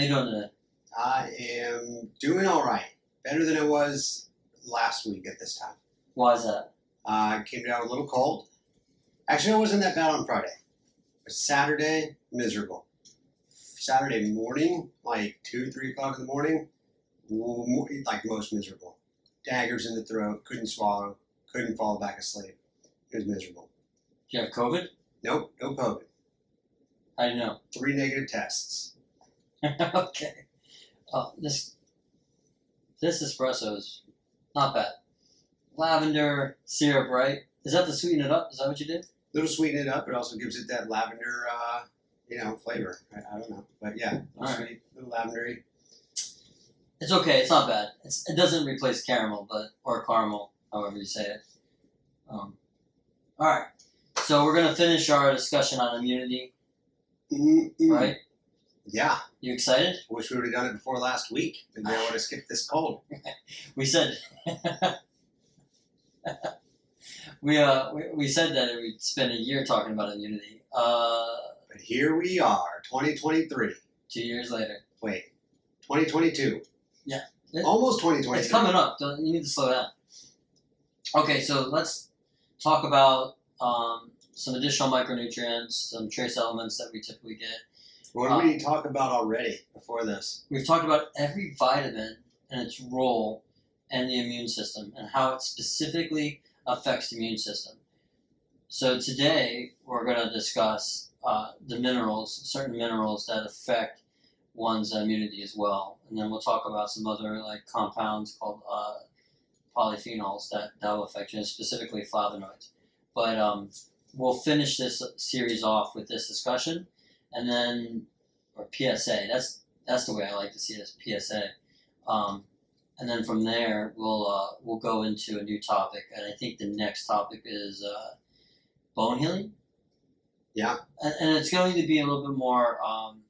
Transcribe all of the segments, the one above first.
How you doing today? I am doing all right. Better than I was last week at this time. Why is that? Uh, I came down a little cold. Actually, I wasn't that bad on Friday. But Saturday, miserable. Saturday morning, like 2, 3 o'clock in the morning, mo- mo- like most miserable. Daggers in the throat, couldn't swallow, couldn't fall back asleep. It was miserable. Do you have COVID? Nope, no COVID. How do you know? Three negative tests. okay. Oh, this this espresso is not bad. Lavender syrup, right? Is that to sweeten it up? Is that what you did? little sweeten it up. It also gives it that lavender, uh, you know, flavor. I, I don't know, but yeah, All right. sweet, little lavendery. It's okay. It's not bad. It's, it doesn't replace caramel, but or caramel, however you say it. Um, all right. So we're gonna finish our discussion on immunity, Mm-mm. right? Yeah. You excited? Wish we would have done it before last week, and then I would have skipped this cold. We said we uh we, we said that we'd spend a year talking about immunity. Uh, But here we are, 2023. two years later, Wait, 2022. Yeah. It- Almost 2023. it's coming up. Don't, you need to slow down. Okay, so let's talk about um, some additional micronutrients, some trace elements that we typically get. What did we talk about already before this? We've talked about every vitamin and its role in the immune system and how it specifically affects the immune system. So today we're going to discuss uh, the minerals, certain minerals that affect one's immunity as well, and then we'll talk about some other like compounds called uh, polyphenols that that will affect you, specifically flavonoids. But um, we'll finish this series off with this discussion, and then or PSA. That's that's the way I like to see it as PSA. Um, and then from there, we'll uh, we'll go into a new topic, and I think the next topic is uh, bone healing. Yeah. and, and it's going to be a little bit more. Um,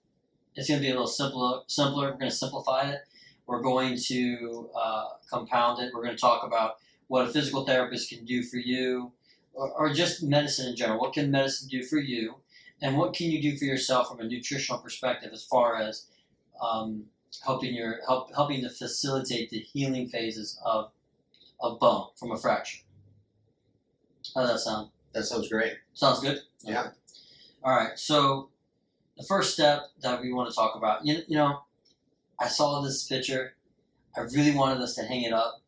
it's going to be a little simpler. Simpler. We're going to simplify it. We're going to uh, compound it. We're going to talk about what a physical therapist can do for you, or, or just medicine in general. What can medicine do for you, and what can you do for yourself from a nutritional perspective, as far as um, helping your help helping to facilitate the healing phases of of bone from a fracture. How does that sound? That sounds great. Sounds good. Yeah. All right. So the first step that we want to talk about, you, you know, I saw this picture. I really wanted us to hang it up,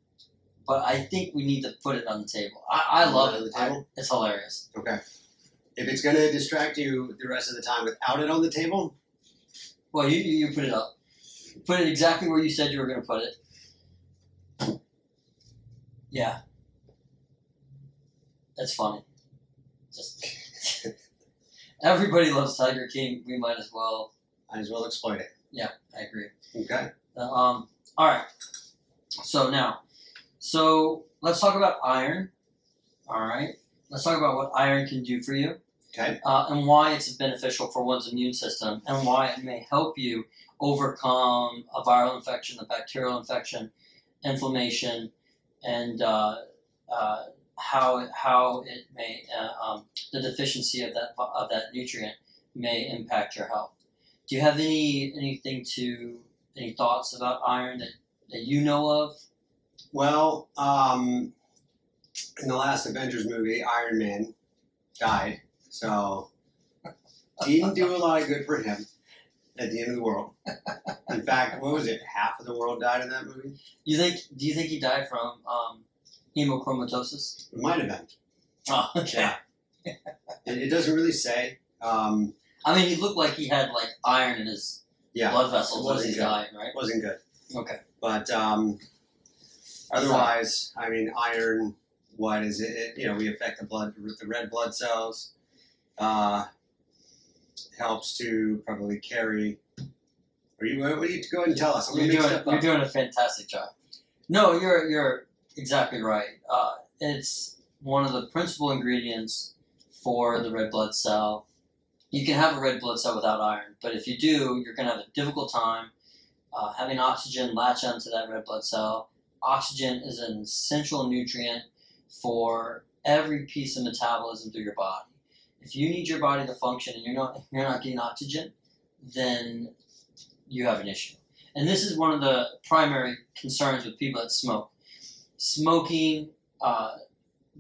but I think we need to put it on the table. I, I love On it. the I- it's hilarious. Okay. If it's going to distract you the rest of the time without it on the table, Well, you you put it up. Put it exactly where you said you were going to put it. Yeah. That's funny. Just everybody loves Tiger King. We might as well. might as well exploit it. Yeah, I agree. Okay. Uh, Um, all right. So now, so let's talk about iron. All right. Let's talk about what iron can do for you Okay. uh, and why it's beneficial for one's immune system and why it may help you overcome a viral infection, a bacterial infection, inflammation, and uh, uh, how it, how it may uh, um, the deficiency of that of that nutrient may impact your health. Do you have any anything to any thoughts about iron that, that you know of? Well, um, in the last Avengers movie, Iron Man died, so didn't do a lot of good for him at the end of the world. In fact, what was it? Half of the world died in that movie. You think? Do you think he died from um, hemochromatosis? It might have been. Oh, okay. Yeah. It, it doesn't really say. Um, I mean, he looked like he had like iron in his yeah, blood vessels it wasn't good. dying, right? wasn't good. Okay. But um, otherwise, I mean, iron. What is it? it? You know, we affect the blood, the red blood cells. Uh, helps to probably carry. Are you? What do you go ahead and tell us? I'm You're doing you're doing a fantastic job. No, you're you're exactly right. Uh, it's one of the principal ingredients for the red blood cell. You can have a red blood cell without iron, but if you do, you're going to have a difficult time uh, having oxygen latch onto that red blood cell. Oxygen is an essential nutrient for every piece of metabolism through your body. If you need your body to function and you're not you're not getting oxygen, then you have an issue. And this is one of the primary concerns with people that smoke. Smoking uh,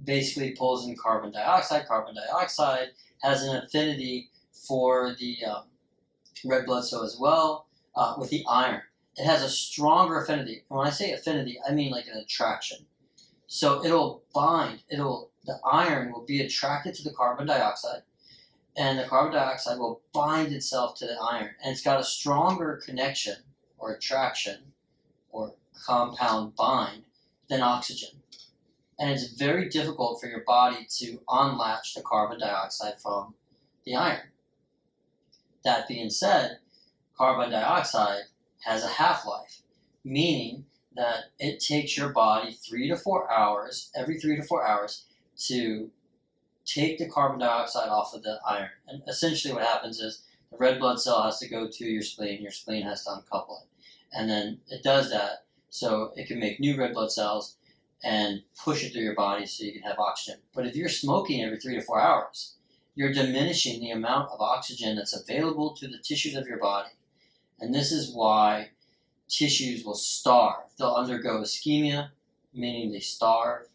basically pulls in carbon dioxide. Carbon dioxide has an affinity for the um, red blood cell as well uh, with the iron. It has a stronger affinity. And when I say affinity, I mean like an attraction. So it'll bind. It'll the iron will be attracted to the carbon dioxide, and the carbon dioxide will bind itself to the iron, and it's got a stronger connection or attraction or compound bind than oxygen. And it's very difficult for your body to unlatch the carbon dioxide from the iron. That being said, carbon dioxide has a half life, meaning that it takes your body three to four hours, every three to four hours, to take the carbon dioxide off of the iron. And essentially, what happens is the red blood cell has to go to your spleen, your spleen has to uncouple it. And then it does that so it can make new red blood cells and push it through your body so you can have oxygen. But if you're smoking every three to four hours, you're diminishing the amount of oxygen that's available to the tissues of your body. And this is why tissues will starve. They'll undergo ischemia, meaning they starve,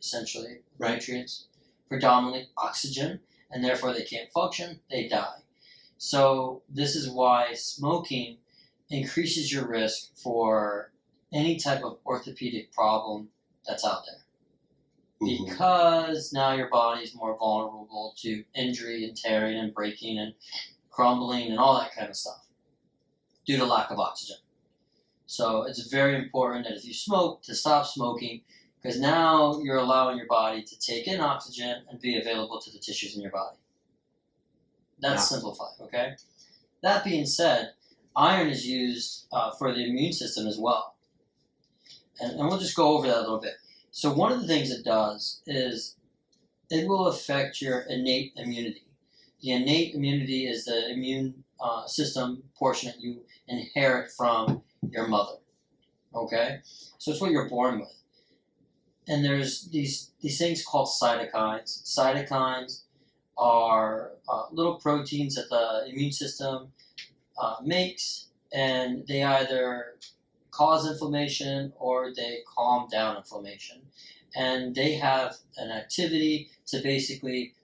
essentially, Right. nutrients, predominantly oxygen, and therefore they can't function, they die. So, this is why smoking increases your risk for any type of orthopedic problem that's out there Mhm. because now your body is more vulnerable to injury and tearing and breaking and crumbling and all that kind of stuff due to lack of oxygen. So it's very important that if you smoke to stop smoking because now you're allowing your body to take in oxygen and be available to the tissues in your body. That's Yeah. simplified, okay? That being said, iron is used uh, for the immune system as well. And, and we'll just go over that a little bit. So one of the things it does is it will affect your innate immunity. The innate immunity is the immune uh, system portion that you inherit from your mother. Okay, so it's what you're born with. And there's these these things called cytokines. Cytokines are uh, little proteins that the immune system uh, makes, and they either cause inflammation or they calm down inflammation. And they have an activity to basically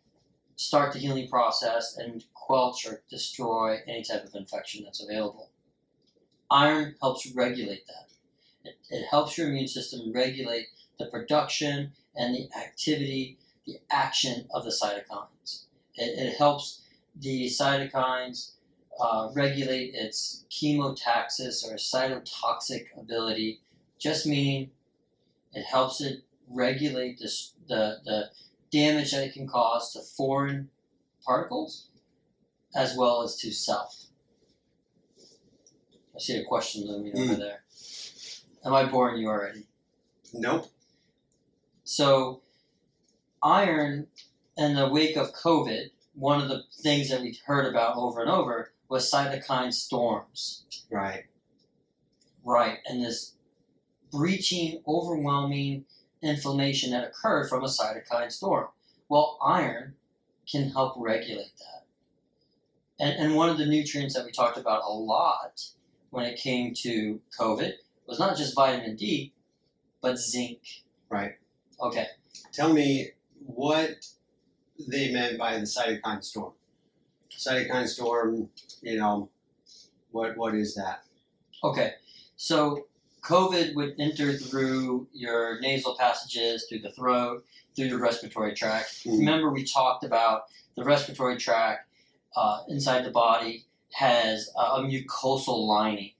start the healing process and quelch or destroy any type of infection that's available. Iron helps regulate that. It, it helps your immune system regulate the production and the activity, the action of the cytokines. It, it helps the cytokines uh, regulate its chemotaxis or cytotoxic ability, just meaning it helps it regulate this, the, the damage that it can cause to foreign particles as well as to self. I see a question looming over Hmm. there. Am I boring you already? Nope. So, iron in the wake of COVID, one of the things that we heard about over and over was cytokine storms. Right. Right, and this breaching, overwhelming inflammation that occurred from a cytokine storm. Well, iron can help regulate that. And, and one of the nutrients that we talked about a lot when it came to COVID was not just vitamin D, but zinc. Right. Okay. Tell me what they meant by the cytokine storm. Cytokine storm, you know, what what is that? Okay, so COVID would enter through your nasal passages, through the throat, through your respiratory tract. Mhm. Remember, we talked about the respiratory tract uh, inside the body has a, mucosal lining,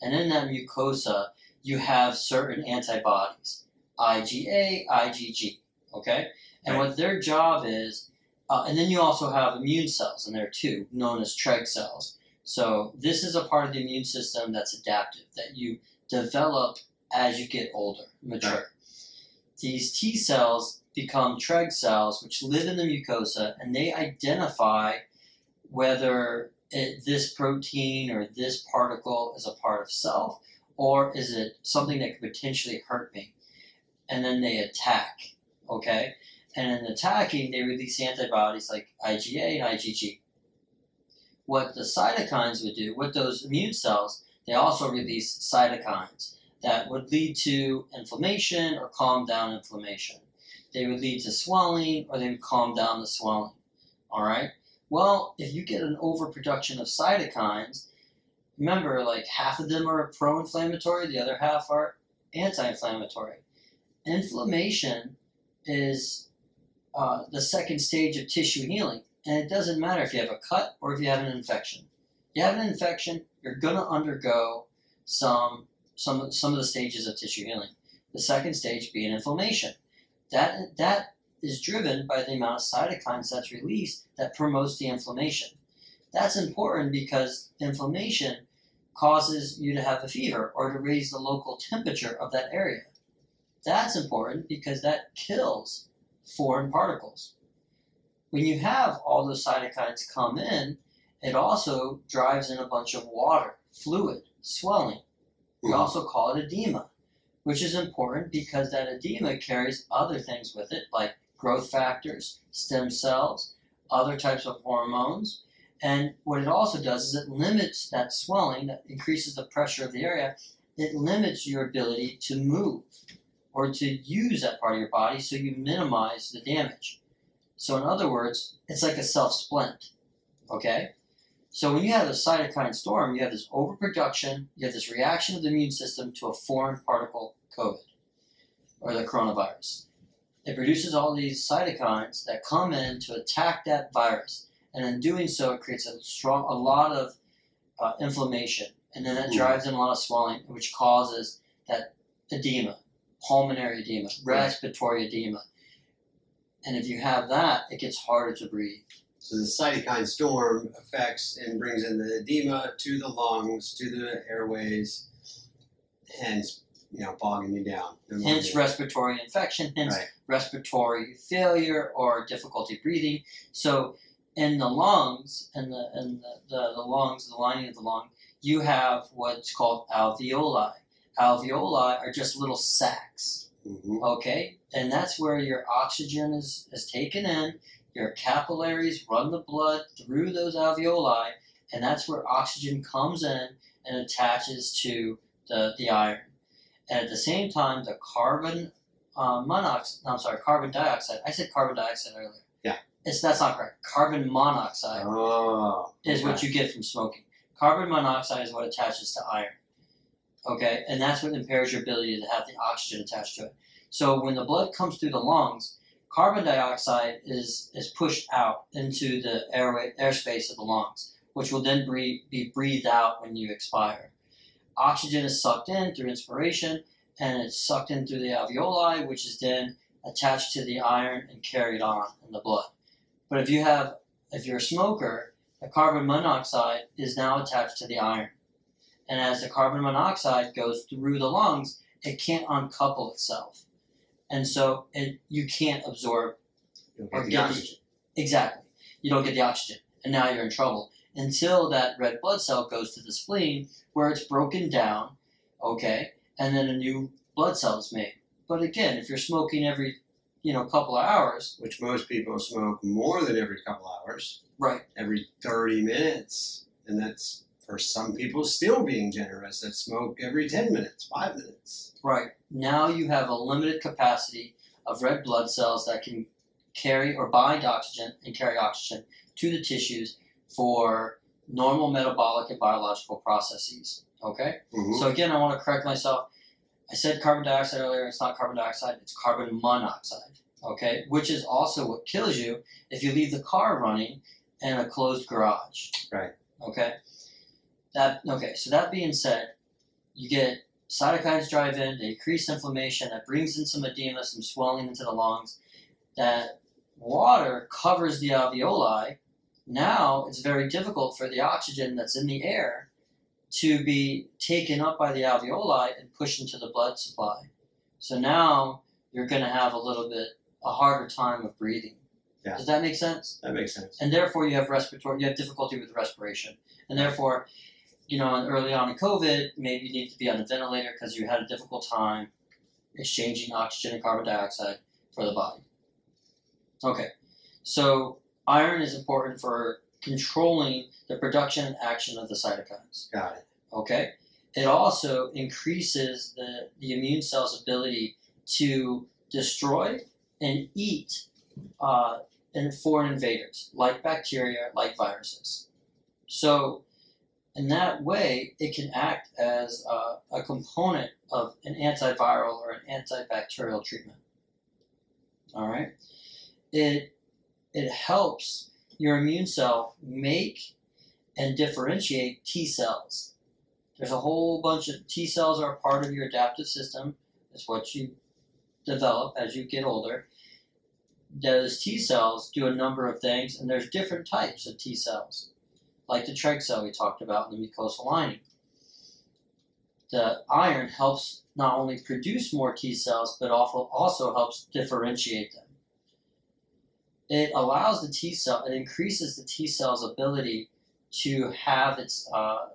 and in that mucosa, you have certain antibodies IgA, IgG. Okay, and what their job is, uh, and then you also have immune cells in there too, known as Treg cells. So this is a part of the immune system that's adaptive, that you develop as you get older, mature. Right. These T cells become Treg cells, which live in the mucosa, and they identify whether it, this protein or this particle is a part of self, or is it something that could potentially hurt me? And then they attack, okay? And in attacking, they release antibodies like IgA and IgG what the cytokines would do, what those immune cells, they also release cytokines that would lead to inflammation or calm down inflammation. They would lead to swelling or they would calm down the swelling. All right? Well, if you get an overproduction of cytokines, remember, like half of them are pro inflammatory, the other half are anti inflammatory. Inflammation is uh, the second stage of tissue healing, and it doesn't matter if you have a cut or if you have an infection. You have an infection, you're going to undergo some, some, some of the stages of tissue healing. The second stage being inflammation. That, that is driven by the amount of cytokines that's released that promotes the inflammation. That's important because inflammation causes you to have a fever or to raise the local temperature of that area. That's important because that kills foreign particles. When you have all those cytokines come in, it also drives in a bunch of water, fluid, swelling. We Mhm. also call it edema, which is important because that edema carries other things with it, like growth factors, stem cells, other types of hormones. And what it also does is it limits that swelling, that increases the pressure of the area. It limits your ability to move or to use that part of your body so you minimize the damage. So, in other words, it's like a self splint. Okay? So, when you have a cytokine storm, you have this overproduction, you have this reaction of the immune system to a foreign particle, COVID, or the coronavirus. It produces all these cytokines that come in to attack that virus, and in doing so, it creates a strong, a lot of uh, inflammation, and then that Hmm. drives in a lot of swelling, which causes that edema, pulmonary edema, respiratory edema. And if you have that, it gets harder to breathe. So the cytokine storm affects and brings in the edema to the lungs, to the airways, hence, you know, bogging you down. Hence respiratory infection, hence Right. respiratory failure or difficulty breathing. So in the lungs, in the in the, the, the lungs, the lining of the lung, you have what's called alveoli. Alveoli are just little sacs. hmm Okay? And that's where your oxygen is, is taken in, your capillaries run the blood through those alveoli, and that's where oxygen comes in and attaches to the, the iron. And at the same time, the carbon uh, monoxide, no, I'm sorry, carbon dioxide. I said carbon dioxide earlier. Yeah. It's, that's not correct. Carbon monoxide Oh. is what you get from smoking. Carbon monoxide is what attaches to iron. Okay, and that's what impairs your ability to have the oxygen attached to it. So when the blood comes through the lungs, carbon dioxide is is pushed out into the airway airspace of the lungs, which will then breathe, be breathed out when you expire. Oxygen is sucked in through inspiration, and it's sucked in through the alveoli, which is then attached to the iron and carried on in the blood. But if you have, if you're a smoker, the carbon monoxide is now attached to the iron. And as the carbon monoxide goes through the lungs, it can't uncouple itself. And so it, you can't absorb You'll or get the- oxygen. exactly. You don't get the oxygen. And now you're in trouble. Until that red blood cell goes to the spleen where it's broken down, okay, and then a new blood cell is made. But again, if you're smoking every, you know, couple of hours, Which most people smoke more than every couple hours, right, every 30 minutes. And that's for some people still being generous that smoke every 10 minutes, 5 minutes. Right. Now you have a limited capacity of red blood cells that can carry or bind oxygen and carry oxygen to the tissues for normal metabolic and biological processes. Okay? Mhm. So again, I want to correct myself. I said carbon dioxide earlier. It's not carbon dioxide, it's carbon monoxide. Okay? Which is also what kills you if you leave the car running in a closed garage. Right. Okay? That okay, so that being said, you get cytokines drive in, they increase inflammation, that brings in some edema, some swelling into the lungs. That water covers the alveoli. Now it's very difficult for the oxygen that's in the air to be taken up by the alveoli and pushed into the blood supply. So now you're going to have a little bit a harder time of breathing. Yeah. Does that make sense? That makes sense. and therefore you have respiratory you have difficulty with respiration and therefore you know early on in covid maybe you need to be on a ventilator because you had a difficult time exchanging oxygen and carbon dioxide for the body okay so iron is important for controlling the production and action of the cytokines Got it. okay it also increases the, the immune cell's ability to destroy and eat uh, and foreign invaders like bacteria, like viruses. So, in that way, it can act as a, a component of an antiviral or an antibacterial treatment. All right, it it helps your immune cell make and differentiate T cells. There's a whole bunch of T cells are part of your adaptive system. It's what you develop as you get older. Those T cells do a number of things, and there's different types of T cells, like the Treg cell we talked about in the mucosal lining. The iron helps not only produce more T cells, but also also helps differentiate them. It allows the T cell, it increases the T cell's ability to have its uh,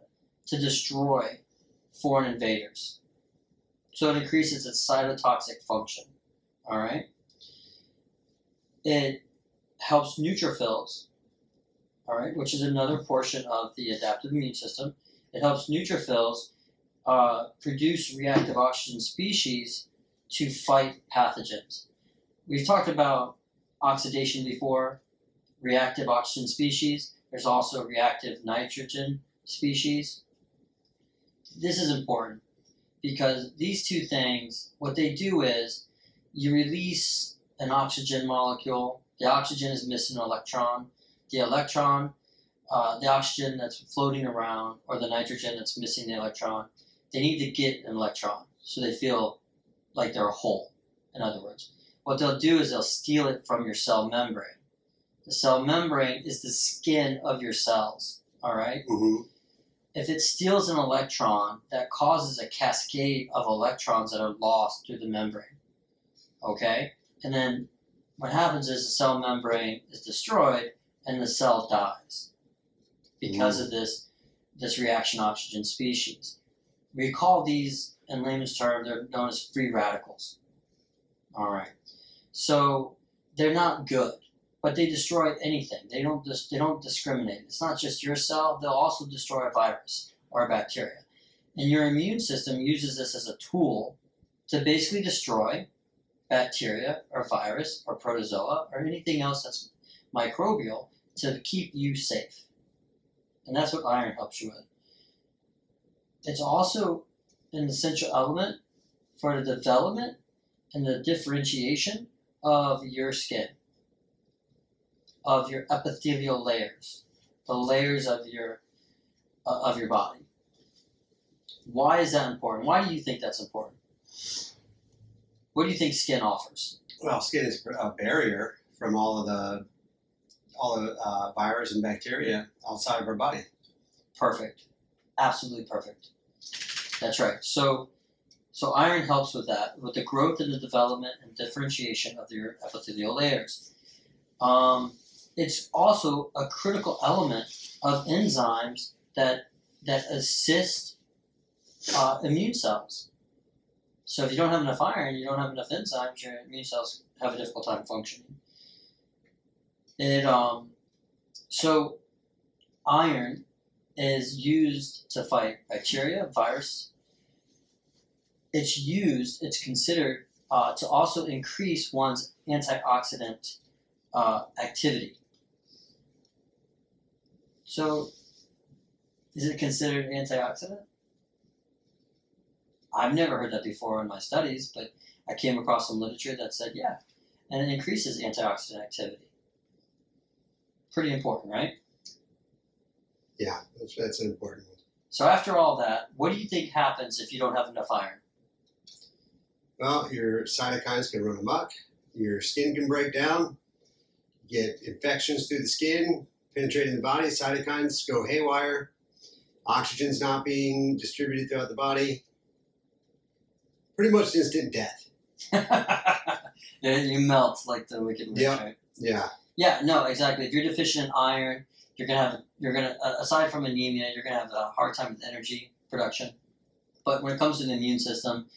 to destroy foreign invaders. So it increases its cytotoxic function. All right. It helps neutrophils. All right, which is another portion of the adaptive immune system. It helps neutrophils uh, produce reactive oxygen species to fight pathogens. We've talked about oxidation before, reactive oxygen species. There's also reactive nitrogen species. This is important because these two things, what they do is you release an oxygen molecule. The oxygen is missing an electron. The electron, uh, the oxygen that's floating around, or the nitrogen that's missing the electron, they need to get an electron so they feel like they're a whole. In other words, what they'll do is they'll steal it from your cell membrane. The cell membrane is the skin of your cells. All right? Mm-hmm. If it steals an electron, that causes a cascade of electrons that are lost through the membrane. Okay? And then what happens is the cell membrane is destroyed and the cell dies because of this this reaction oxygen species. We call these in layman's terms they're known as free radicals. All right. So they're not good, but they destroy anything. They don't they don't discriminate. It's not just your cell; they'll also destroy a virus or a bacteria. And your immune system uses this as a tool to basically destroy bacteria or virus or protozoa or anything else that's microbial to keep you safe. And that's what iron helps you with. It's also an essential element for the development and the differentiation of your skin, of your epithelial layers, the layers of your uh, of your body. Why is that important? Why do you think that's important? What do you think skin offers? Well, skin is a barrier from all of the all the uh, virus and bacteria outside of our body. Perfect. Absolutely perfect. That's right. So so iron helps with that, with the growth and the development and differentiation of your epithelial layers. Um, it's also a critical element of enzymes that that assist uh, immune cells. So if you don't have enough iron, you don't have enough enzymes, your immune cells have a difficult time functioning. It um, so iron is used to fight bacteria, virus. It's used, it's considered uh, to also increase one's antioxidant uh, activity. So, is it considered an antioxidant? I've never heard that before in my studies, but I came across some literature that said, yeah, and it increases antioxidant activity. Pretty important, right? Yeah, that's, that's an important one. So after all that, what do you think happens if you don't have enough iron? Well, your cytokines can run amok. Your skin can break down. Get infections through the skin, penetrating the body. Cytokines go haywire. Oxygen's not being distributed throughout the body. Pretty much instant death. you melt like the wicked witch, Yeah. right? Yeah. Yeah, no, exactly. If you're deficient in iron, you're gonna have you're gonna aside from anemia, you're gonna have a hard time with energy production. But when it comes to the immune system,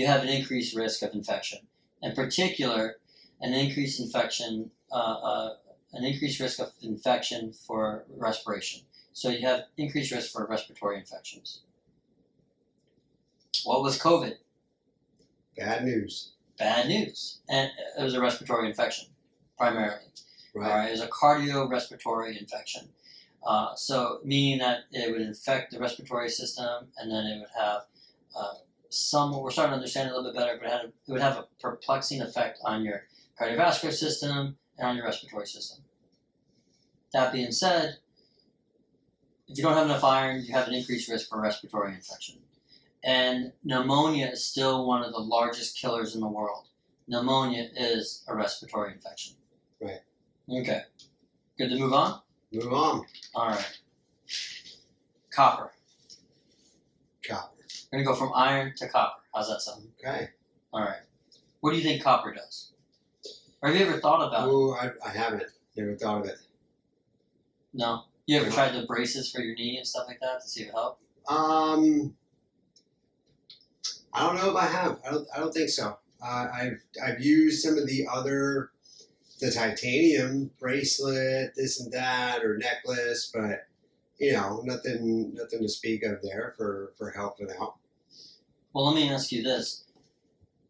you have an increased risk of infection. In particular, an increased infection, uh, uh, an increased risk of infection for respiration. So you have increased risk for respiratory infections. What was COVID? Bad news. Bad news. And it was a respiratory infection, primarily. Right. All right, it was a cardiorespiratory infection. Uh, so, meaning that it would infect the respiratory system, and then it would have uh, some. We're starting to understand it a little bit better, but it, had a, it would have a perplexing effect on your cardiovascular system and on your respiratory system. That being said, if you don't have enough iron, you have an increased risk for respiratory infection. And pneumonia is still one of the largest killers in the world. Pneumonia is a respiratory infection. Right. Okay. Good to move on? Move on. All right. Copper. We're to go from iron to copper. How's that sound? Okay. All right. What do you think copper does? Or have you ever thought about it? Oh, I, I haven't. Never thought of it. No. You ever tried the braces for your knee and stuff like that to see if it helped? Um, I don't know if I have. I don't. I don't think so. Uh, I've I've used some of the other, the titanium bracelet, this and that, or necklace, but you know, nothing nothing to speak of there for for helping out. Well, let me ask you this.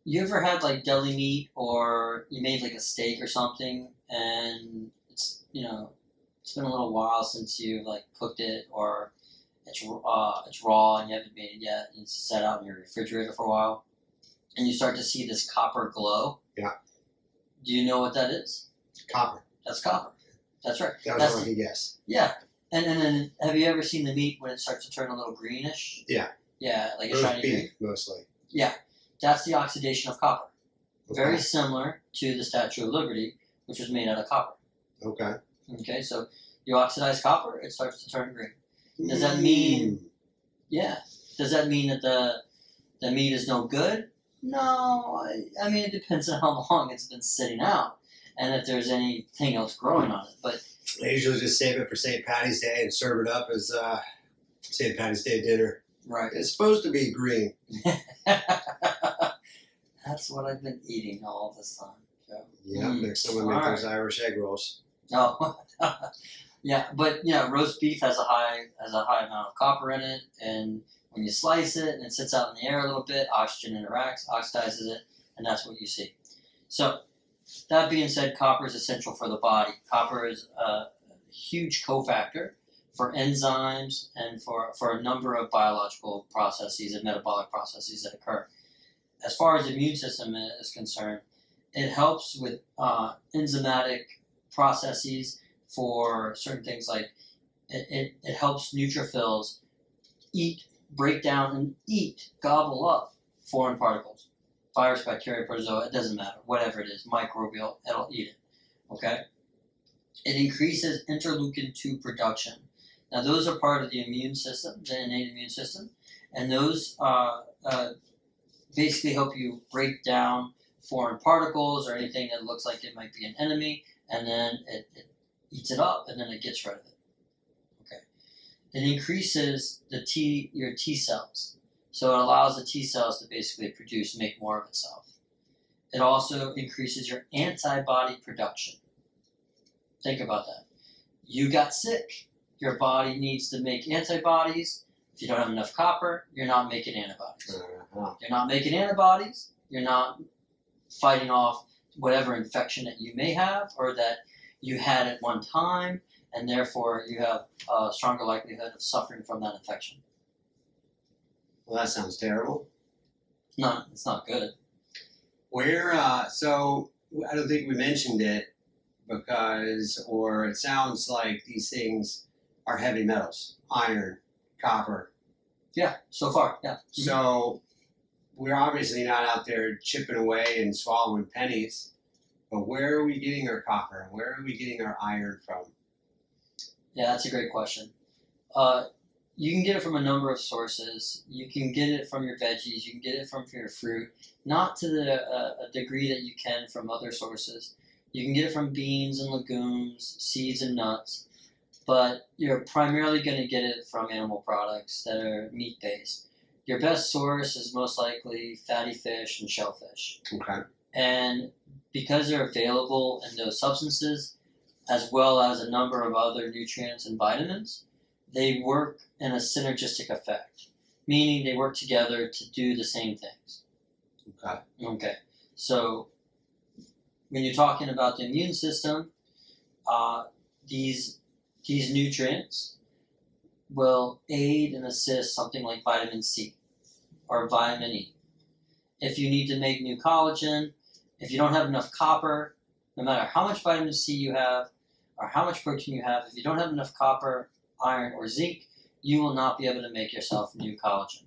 You ever had like deli meat or you made like a steak or something and it's, you know, it's been a little while since you've like cooked it or it's, uh, it's raw and you haven't made it yet and it's set out in your refrigerator for a while and you start to see this copper glow? Yeah. Do you know what that is? Copper. That's copper. That's right. That was That's- a lucky guess. Yeah. And, and then have you ever seen the meat when it starts to turn a little greenish? Yeah. Yeah, like a shiny green. mostly. Yeah, that's the oxidation of copper. Okay. Very similar to the Statue of Liberty, which was made out of copper. Okay. Okay, so you oxidize copper, it starts to turn green. Does that mean- Mm. Yeah. Does that mean that the the meat is no good? No. I, I mean, it depends on how long it's been sitting out and if there's anything else growing on it. But I usually just save it for St. Patty's Day and serve it up as uh, St. Patty's Day dinner. right. It's supposed to be green. that's what I've been eating all this time. So. Yeah. Mm. Time I make All those Irish egg rolls. No, yeah, but yeah, roast beef has a high has a high amount of copper in it, and when you slice it and it sits out in the air a little bit, oxygen interacts, oxidizes it, and that's what you see. So, that being said, copper is essential for the body. Copper is a huge cofactor for enzymes and for for a number of biological processes and metabolic processes that occur. As far as the immune system is concerned, it helps with uh, enzymatic processes for certain things like it, it, it helps neutrophils eat, break down, and eat, gobble up foreign particles. Virus, bacteria, protozoa, it doesn't matter. Whatever it is, microbial, it'll eat it. Okay? It increases interleukin 2 production. Now, those are part of the immune system, the innate immune system, and those uh, uh, basically help you break down foreign particles or anything that looks like it might be an enemy, and then it, it eats it up, and then it gets rid of it. Okay. It increases the T your T cells, so it allows the T cells to basically produce, make more of itself. It also increases your antibody production. Think about that. You got sick. Your body needs to make antibodies. If you don't have enough copper, you're not making antibodies. Uh-huh. You're not making antibodies. You're not fighting off whatever infection that you may have or that you had at one time, and therefore you have a stronger likelihood of suffering from that infection. Well, that sounds terrible. It's not. It's not good. Where, uh, so I don't think we mentioned it because, or it sounds like these things are heavy metals iron, copper. Yeah. So far, yeah. So we're obviously not out there chipping away and swallowing pennies, but where are we getting our copper? and Where are we getting our iron from? Yeah, that's a great question. Uh, you can get it from a number of sources. You can get it from your veggies. You can get it from your fruit. Not to the uh, a degree that you can from other sources. You can get it from beans and legumes, seeds and nuts, but you're primarily going to get it from animal products that are meat based. Your best source is most likely fatty fish and shellfish. Okay. And because they're available in those substances, as well as a number of other nutrients and vitamins, they work in a synergistic effect. meaning they work together to do the same things. Okay. Okay, so when you're talking about the immune system, uh, these these nutrients will aid and assist something like vitamin C or vitamin E. If you need to make new collagen, if you don't have enough copper, no matter how much vitamin C you have or how much protein you have, if you don't have enough copper, iron, or zinc, you will not be able to make yourself new collagen.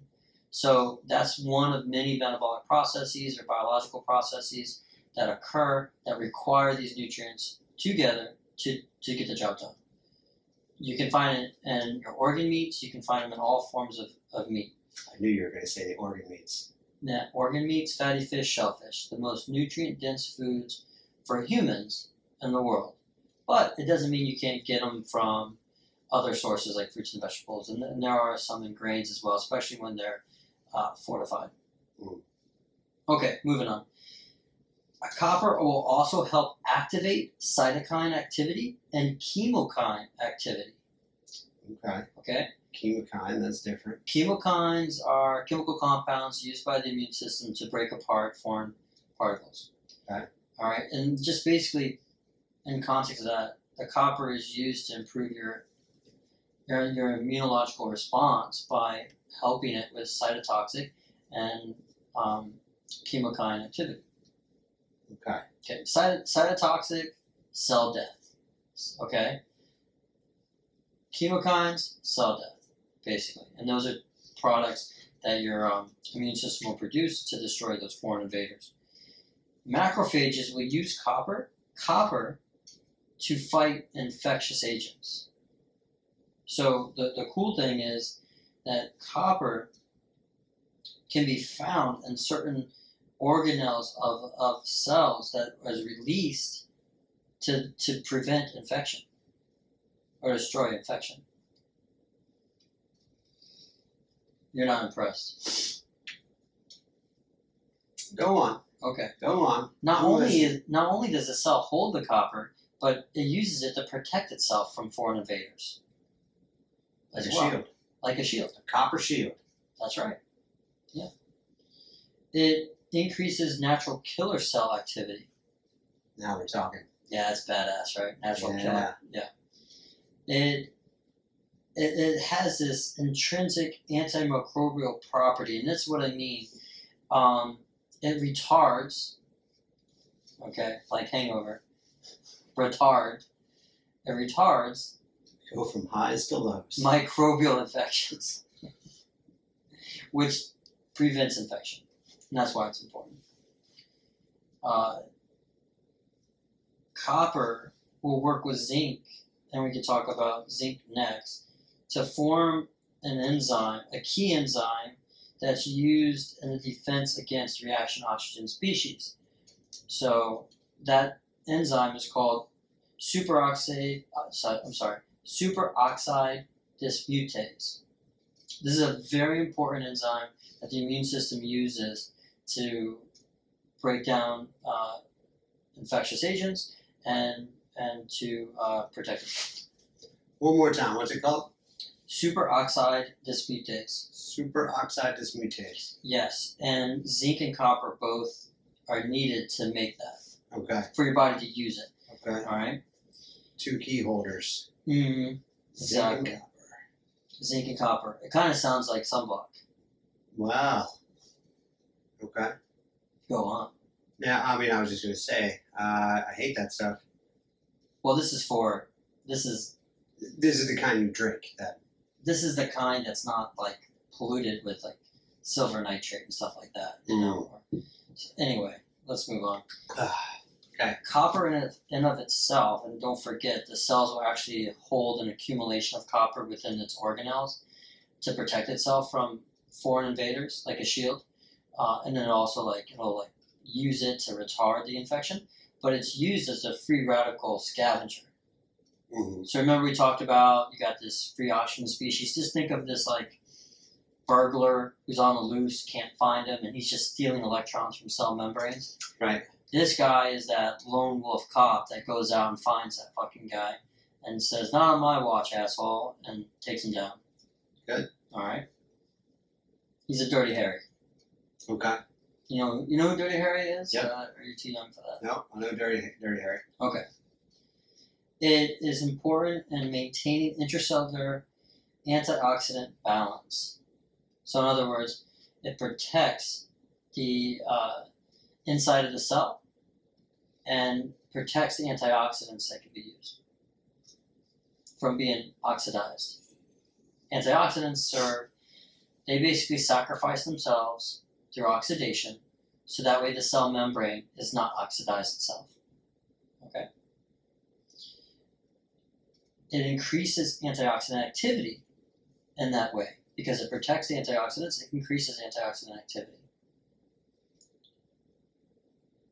So that's one of many metabolic processes or biological processes that occur that require these nutrients together to, to get the job done. You can find it in your organ meats, you can find them in all forms of, of meat. I knew you were going to say the organ meats. Now, organ meats, fatty fish, shellfish, the most nutrient dense foods for humans in the world. But it doesn't mean you can't get them from other sources like fruits and vegetables, and, and there are some in grains as well, especially when they're uh, fortified. Mm. Okay, moving on. A copper will also help activate cytokine activity and chemokine activity. Okay. Okay, Chemokine, that's different. chemokines are chemical compounds used by the immune system to break apart foreign particles. Okay. All right, and just basically, in context of that, the copper is used to improve your your, your immunological response by helping it with cytotoxic and um, chemokine activity. Okay. Okay, Cyto- cytotoxic, cell death. Okay. Chemokines, cell death, basically, and those are products that your um, immune system will produce to destroy those foreign invaders. Macrophages will use copper, copper, to fight infectious agents. So the, the cool thing is that copper can be found in certain organelles of, of cells that is released to, to prevent infection or destroy infection. You're not impressed. Go on. Okay. Go on. Not I'm only is, not only does the cell hold the copper, but it uses it to protect itself from foreign invaders. Like As a well. shield. Like a shield. A copper shield. That's right. Yeah. It increases natural killer cell activity. Now we're talking. Yeah, it's badass, right? Natural Yeah. killer. Yeah. It, it it has this intrinsic antimicrobial property, and that's what I mean. Um, it retards. Okay, like hangover. Retard. It retards Go from highs to lows. microbial infections, which prevents infection. And that's why it's important. Uh, copper will work with zinc, and we can talk about zinc next, to form an enzyme, a key enzyme that's used in the defense against reaction oxygen species. So that enzyme is called superoxide. Uh, I'm sorry, superoxide dismutase. This is a very important enzyme that the immune system uses to break down uh, infectious agents and and to uh, protect it. One more time. What's it called? Superoxide dismutase. Superoxide dismutase. Yes, and zinc and copper both are needed to make that Okay. for your body to use it. Okay. All right. Two key holders. Mm-hmm. Zinc and copper. Zinc and copper. It kind of sounds like sunblock. Wow. Okay. Go on. Yeah, I mean, I was just going to say, uh, I hate that stuff. Well, this is for this is This is the kind you drink. That this is the kind that's not like polluted with like silver nitrate and stuff like that. You know. Anyway, let's move on. Okay. Copper in, in of itself, and don't forget, the cells will actually hold an accumulation of copper within its organelles to protect itself from foreign invaders, like a shield. Uh, and then also like it'll like use it to retard the infection, but it's used as a free radical scavenger. Mhm. So remember we talked about you got this free oxygen species. Just think of this like burglar who's on the loose, can't find him, and he's just stealing electrons from cell membranes. Right. This guy is that lone wolf cop that goes out and finds that fucking guy and says, "Not on my watch, asshole," and takes him down. Good. All right. He's a Dirty Harry. Okay. You know, you know who Dirty Harry is? Yep. Uh, are you too young for that? No, I know Dirty, Dirty Harry. Okay. It is important in maintaining intracellular antioxidant balance. So, in other words, it protects the uh, inside of the cell and protects the antioxidants that can be used from being oxidized. Antioxidants serve, they basically sacrifice themselves through oxidation so that way the cell membrane is not oxidized itself. Okay? It increases antioxidant activity in that way because it protects the antioxidants, it increases antioxidant activity.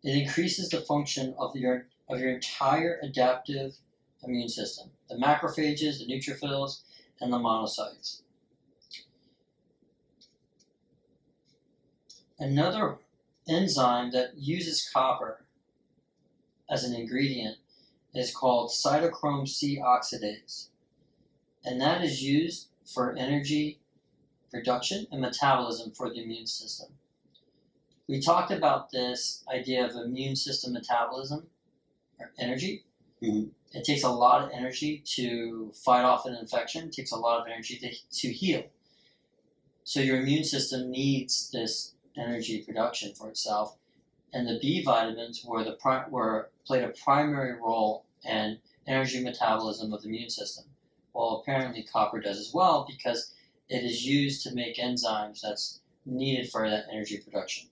It increases the function of your of your entire adaptive immune system, the macrophages, the neutrophils, and the monocytes. Another enzyme that uses copper as an ingredient is called cytochrome C oxidase. And that is used for energy production and metabolism for the immune system. We talked about this idea of immune system metabolism or energy. Mhm. It takes a lot of energy to fight off an infection, it takes a lot of energy to, to heal. So your immune system needs this energy production for itself, and the B vitamins were the pri- were played a primary role in energy metabolism of the immune system. Well, apparently copper does as well because it is used to make enzymes that's needed for that energy production.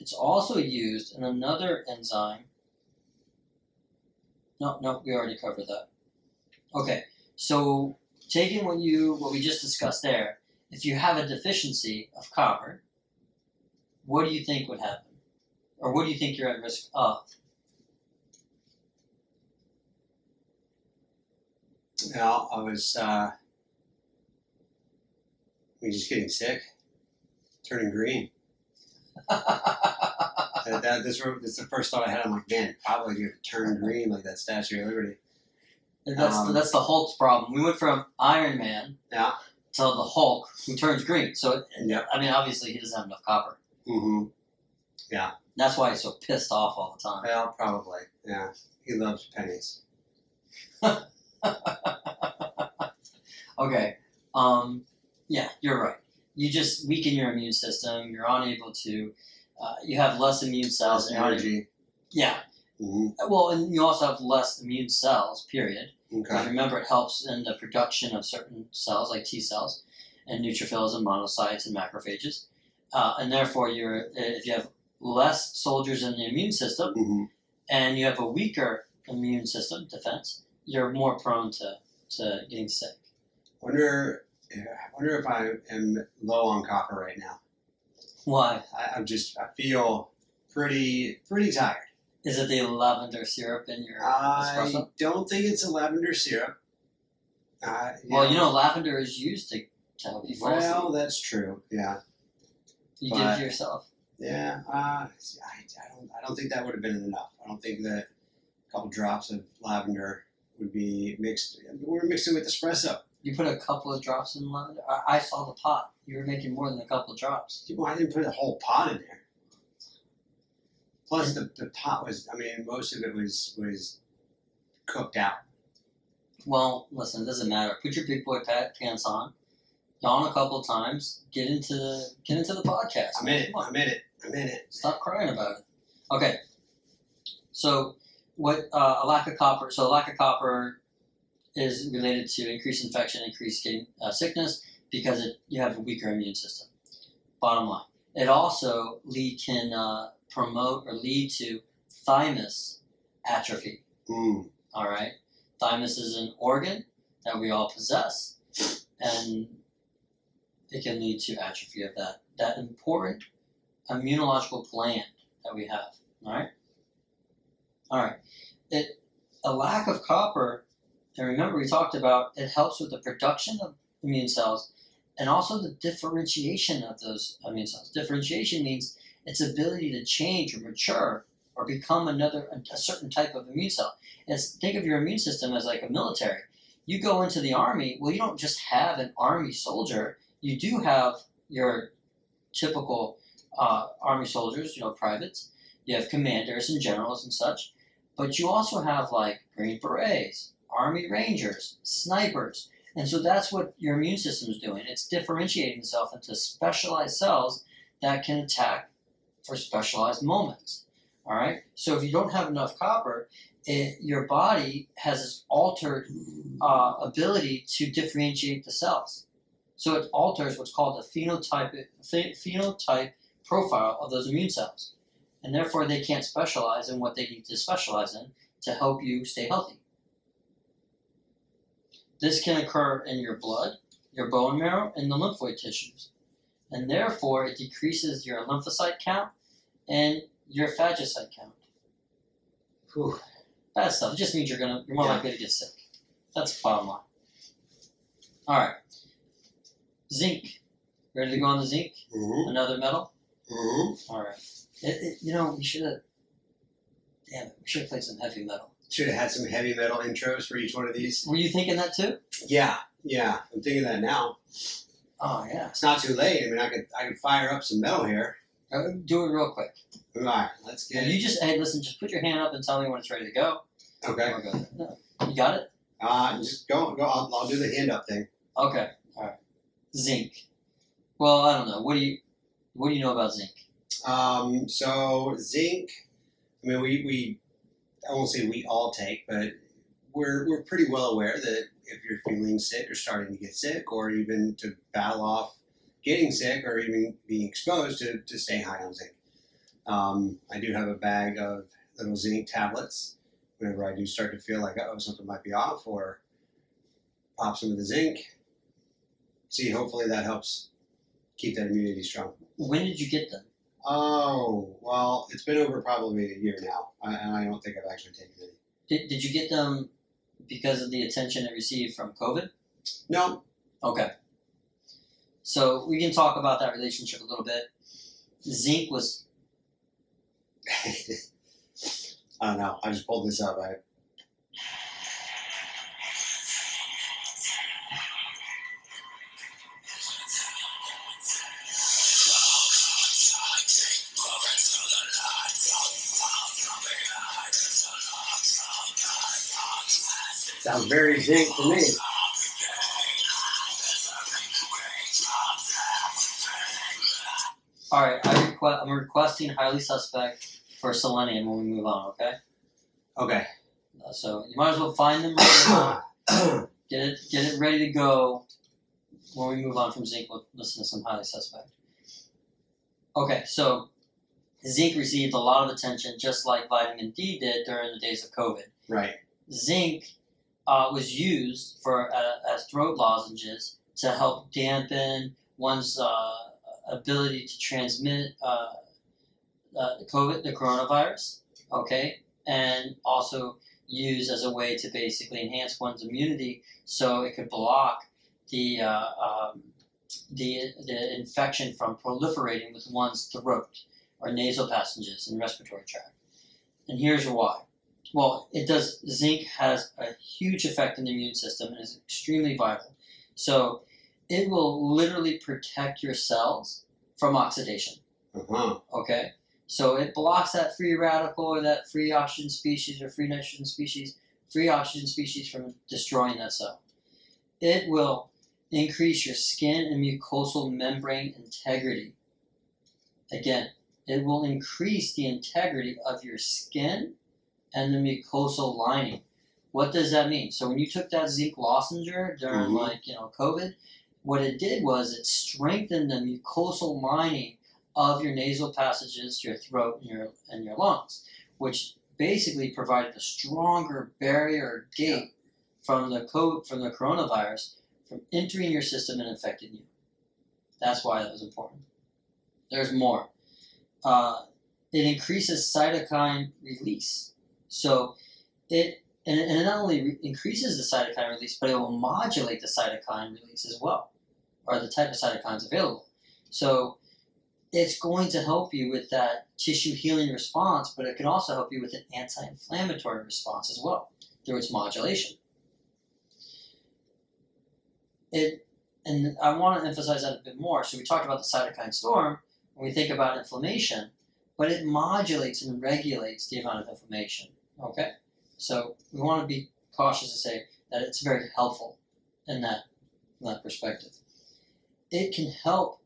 It's also used in another enzyme. No, no, we already covered that. Okay, so taking what you what we just discussed there, if you have a deficiency of copper, what do you think would happen? Or what do you think you're at risk of? Well, I was, uh, we just getting sick, turning green. That, that, this, this is the first thought I had. I'm like, man, probably to turn green like that Statue of Liberty. And that's Um, that's the Hulk's problem. We went from Iron Man Yeah. to the Hulk who turns green. So Yep. I mean, obviously he doesn't have enough copper. Mm-hmm. Yeah. That's why he's so pissed off all the time. Well, probably. Yeah. He loves pennies. Okay. Um, yeah, you're right. You just weaken your immune system. You're unable to. Uh, you have less immune cells. Less energy. Yeah. Mm-hmm. Well, and you also have less immune cells. Period. Okay. remember, it helps in the production of certain cells like T cells, and neutrophils and monocytes and macrophages. Uh, and therefore, you're if you have less soldiers in the immune system, Mm-hmm. and you have a weaker immune system defense, you're more prone to, to getting sick. Wonder, I wonder if I am low on copper right now. Why? I, I'm just, I feel pretty, pretty tired. Is it the lavender syrup in your I espresso? don't think it's a lavender syrup. Uh, Well, you know, lavender is used to, tell help you fall asleep. Well, that's true. Yeah, You did it to yourself. yeah. Uh, I, I don't. I don't think that would have been enough. I don't think that a couple drops of lavender would be mixed. We're mixing with espresso. You put a couple of drops in lavender. I, I saw the pot. You were making more than a couple of drops. Well, I didn't put a whole pot in there. Plus, the, the pot was. I mean, most of it was was cooked out. Well, listen, it doesn't matter. Put your big boy pants on. Yawn a couple of times. Get into the get into the podcast. I'm in it. I'm in it. I'm in it. Stop crying about it. Okay. So, what uh, a lack of copper? So, a lack of copper is related to increased infection, increased uh, sickness because it, you have a weaker immune system. Bottom line, it also lead can uh, promote or lead to thymus atrophy. Mm. All right, thymus is an organ that we all possess, and it can lead to atrophy of that that important immunological gland that we have. All right, all right. It a lack of copper, and remember we talked about it helps with the production of immune cells, and also the differentiation of those immune cells. Differentiation means its ability to change or mature or become another a certain type of immune cell. It's think of your immune system as like a military. You go into the army, well, you don't just have an army soldier. you do have your typical uh, army soldiers, you know, privates. You have commanders and generals and such, but you also have like Green Berets, Army Rangers, snipers, and so that's what your immune system is doing. It's differentiating itself into specialized cells that can attack for specialized moments. All right. So if you don't have enough copper, it, your body has this altered uh, ability to differentiate the cells. So it alters what's called the phenotype phenotype profile of those immune cells, and therefore they can't specialize in what they need to specialize in to help you stay healthy. This can occur in your blood, your bone marrow, and the lymphoid tissues, and therefore it decreases your lymphocyte count and your phagocyte count. Whew. Bad stuff. It just means you're gonna you're more Yeah. likely to get sick. That's the bottom line. All right. Zinc. Ready to go on the zinc? Mm-hmm. Another metal. Mm-hmm. All right. It, it, you know we should have. Damn it! We should have played some heavy metal. Should have had some heavy metal intros for each one of these. Were you thinking that too? Yeah, yeah. I'm thinking that now. Oh yeah. It's not too late. I mean, I could I could fire up some metal here. Uh, do it real quick. All right, let's And get. you just hey listen, just put your hand up and tell me when it's ready to go. Okay. Go. No. You got it. Uh, just go go. I'll, I'll do the hand up thing. Okay. All right. Zinc. Well, I don't know. What do you What do you know about zinc? Um, so zinc. I mean, we, we I won't say we all take, but we're we're pretty well aware that if you're feeling sick or starting to get sick, or even to battle off getting sick, or even being exposed, to, to stay high on zinc. Um, I do have a bag of little zinc tablets. Whenever I do start to feel like oh something might be off, or pop some of the zinc. See, hopefully that helps keep that immunity strong. When did you get them? Oh, well, it's been over probably a year now, and I don't think I've actually taken any. Did, did you get them because of the attention it received from COVID? No. Okay. So we can talk about that relationship a little bit. Zinc was I don't know. I just pulled this up. I, sounds very zinc to me. all right. I request. I'm requesting highly suspect for selenium when we move on. Okay. Okay. Uh, so you might as well find them right now. Get it. Get it ready to go. When we move on from zinc, we'll listen to some highly suspect. Okay. So zinc received a lot of attention, just like vitamin D did during the days of COVID. right. zinc uh, was used for uh, as throat lozenges to help dampen one's uh, ability to transmit uh, uh, the COVID, the coronavirus. Okay, and also used as a way to basically enhance one's immunity, so it could block the uh, um, the the infection from proliferating with one's throat or nasal passages and respiratory tract. And here's why. Well, it does. Zinc has a huge effect on the immune system and is extremely vital. So it will literally protect your cells from oxidation. Uh-huh. Okay? So it blocks that free radical or that free oxygen species or free nitrogen species, free oxygen species from destroying that cell. It will increase your skin and mucosal membrane integrity. Again, it will increase the integrity of your skin and the mucosal lining. What does that mean? So when you took that zinc lozenger during Mhm. like you know COVID, what it did was it strengthened the mucosal lining of your nasal passages, your throat, and your and your lungs, which basically provided a stronger barrier gate from the co- from the coronavirus from entering your system and infecting you. That's why that was important. There's more. Uh, it increases cytokine release. So it and, it not only re- increases the cytokine release, but it will modulate the cytokine release as well, or the type of cytokines available. So it's going to help you with that tissue healing response, but it can also help you with an anti-inflammatory response as well through its modulation. It and I want to emphasize that a bit more. So we talked about the cytokine storm when we think about inflammation, but it modulates and regulates the amount of inflammation. Okay, so we want to be cautious to say that it's very helpful in that in that perspective. It can help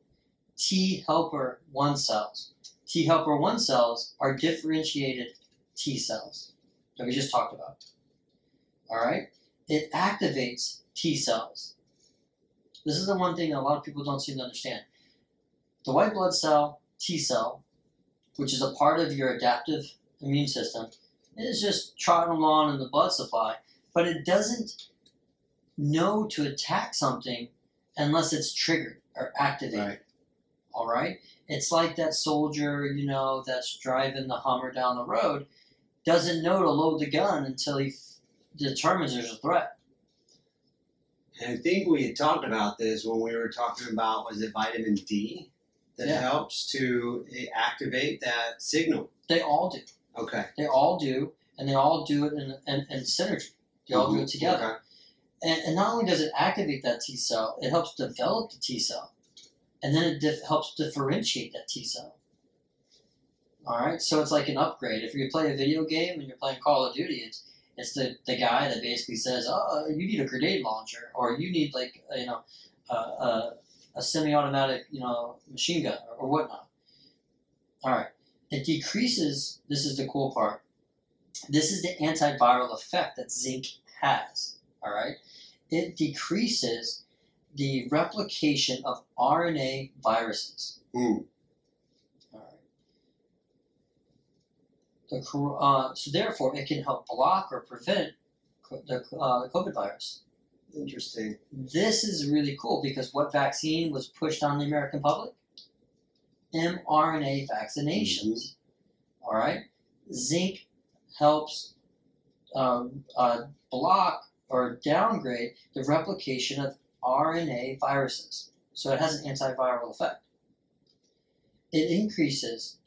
T helper one cells. T helper one cells are differentiated T cells that we just talked about. All right, it activates T cells. This is the one thing a lot of people don't seem to understand. The white blood cell, T cell, which is a part of your adaptive immune system, is just trotting along in the blood supply, but it doesn't know to attack something unless it's triggered or activated. Right. All right? It's like that soldier, you know, that's driving the Hummer down the road, doesn't know to load the gun until he f- determines there's a threat. And I think we had talked about this when we were talking about was it vitamin D that Yeah. helps to eh, activate that signal. They all do. Okay. They all do, and they all do it in, in, in synergy. They all do it Mhm. together. Okay. And, and not only does it activate that T cell, it helps develop the T cell. And then it dif- helps differentiate that T cell. Alright, so it's like an upgrade. If you play a video game and you're playing Call of Duty, it's it's the, the guy that basically says, oh, you need a grenade launcher, or you need, like, you know, a, a, a semi automatic, you know, machine gun, or, or whatnot. Alright, it decreases, this is the cool part, this is the antiviral effect that zinc has. Alright, it decreases the replication of RNA viruses. Mm. Alright. The, uh, so therefore, it can help block or prevent the, uh, the COVID virus. Interesting. This is really cool because what vaccine was pushed on the American public? mRNA vaccinations. All right, zinc helps um, uh, block or downgrade the replication of RNA viruses, so it has an antiviral effect. It increases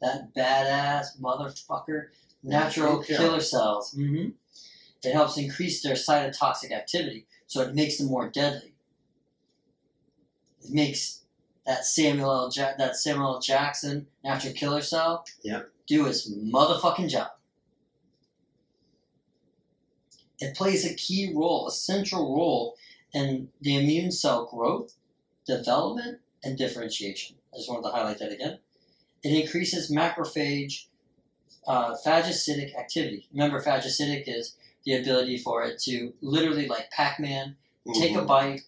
that badass motherfucker natural killer. killer cells. hmm It helps increase their cytotoxic activity, so it makes them more deadly. It makes that Samuel L. Ja- that Samuel L. Jackson natural killer cell Yep. do his motherfucking job. It plays a key role, a central role in the immune cell growth, development, and differentiation. I just wanted to highlight that again. It increases macrophage uh, phagocytic activity. Remember, phagocytic is the ability for it to literally, like Pac Man, take a Mhm. bite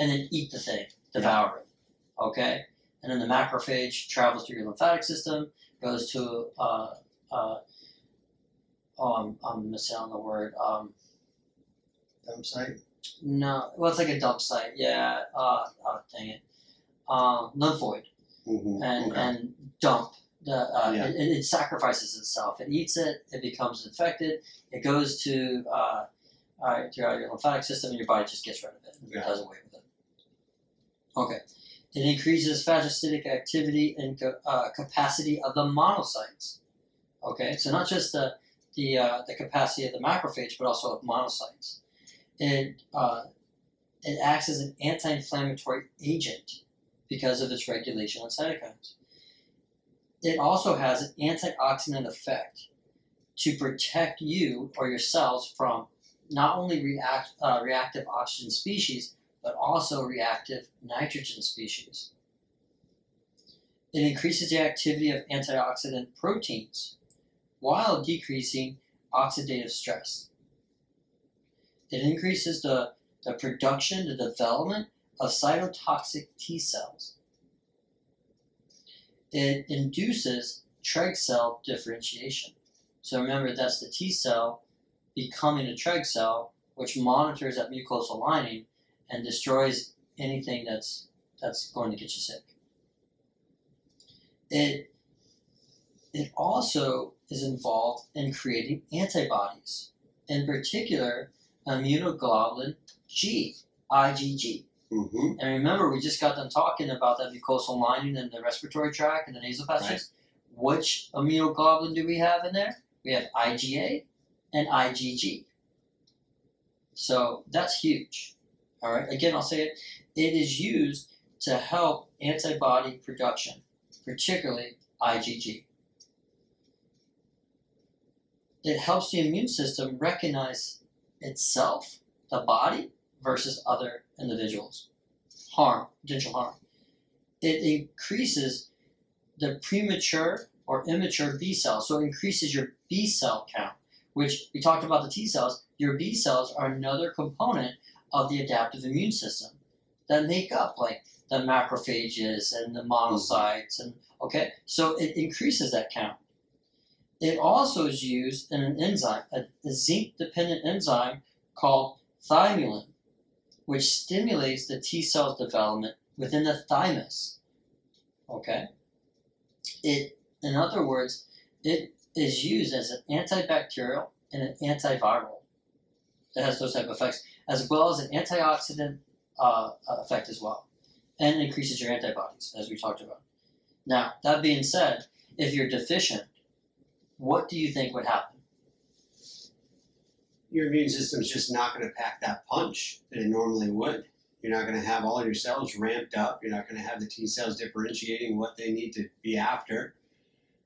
and then eat the thing, devour it. Okay? And then the macrophage travels through your lymphatic system, goes to, uh, uh, oh, I'm, I'm missing on the word. Um, Dump site. no, well, it's like a dump site. Yeah, uh, oh, dang it. Um, lymphoid. Mm-hmm. And, okay. and dump. The, uh, Yeah. it, it sacrifices itself. It eats it, it becomes infected, it goes to uh, uh, throughout your lymphatic system, and your body just gets rid of it. Yeah. It does away with it. Okay. It increases phagocytic activity and uh, capacity of the monocytes. Okay, so not just the the uh, the capacity of the macrophage, but also of monocytes. It uh, it acts as an anti-inflammatory agent because of its regulation on cytokines. It also has an antioxidant effect to protect you or your cells from not only react, uh, reactive oxygen species, but also reactive nitrogen species. It increases the activity of antioxidant proteins while decreasing oxidative stress. It increases the, the production, the development of cytotoxic T cells. It induces Treg cell differentiation. So remember, that's the T cell becoming a Treg cell, which monitors that mucosal lining and destroys anything that's that's going to get you sick. It it also is involved in creating antibodies, in particular immunoglobulin G, IgG. Mm-hmm. And remember, we just got done talking about that mucosal lining and the respiratory tract and the nasal passages. Which immunoglobulin do we have in there? We have IgA and IgG. So that's huge. All right. Again, I'll say it. It is used to help antibody production, particularly IgG. It helps the immune system recognize itself, the body, versus other individuals. Harm, potential harm. It increases the premature or immature B cells, so it increases your B cell count, which we talked about the T cells. Your B cells are another component of the adaptive immune system that make up like the macrophages and the monocytes and okay so it increases that count. It also is used in an enzyme a, zinc dependent enzyme called thymulin which stimulates the t cells development within the thymus okay? It in other words it is used as an antibacterial and an antiviral it has those type of effects as well as an antioxidant uh, effect as well, and increases your antibodies, as we talked about. Now, that being said, if you're deficient, what do you think would happen? Your immune system's just not going to pack that punch that it normally would. You're not going to have all your cells ramped up. You're not going to have the T cells differentiating what they need to be after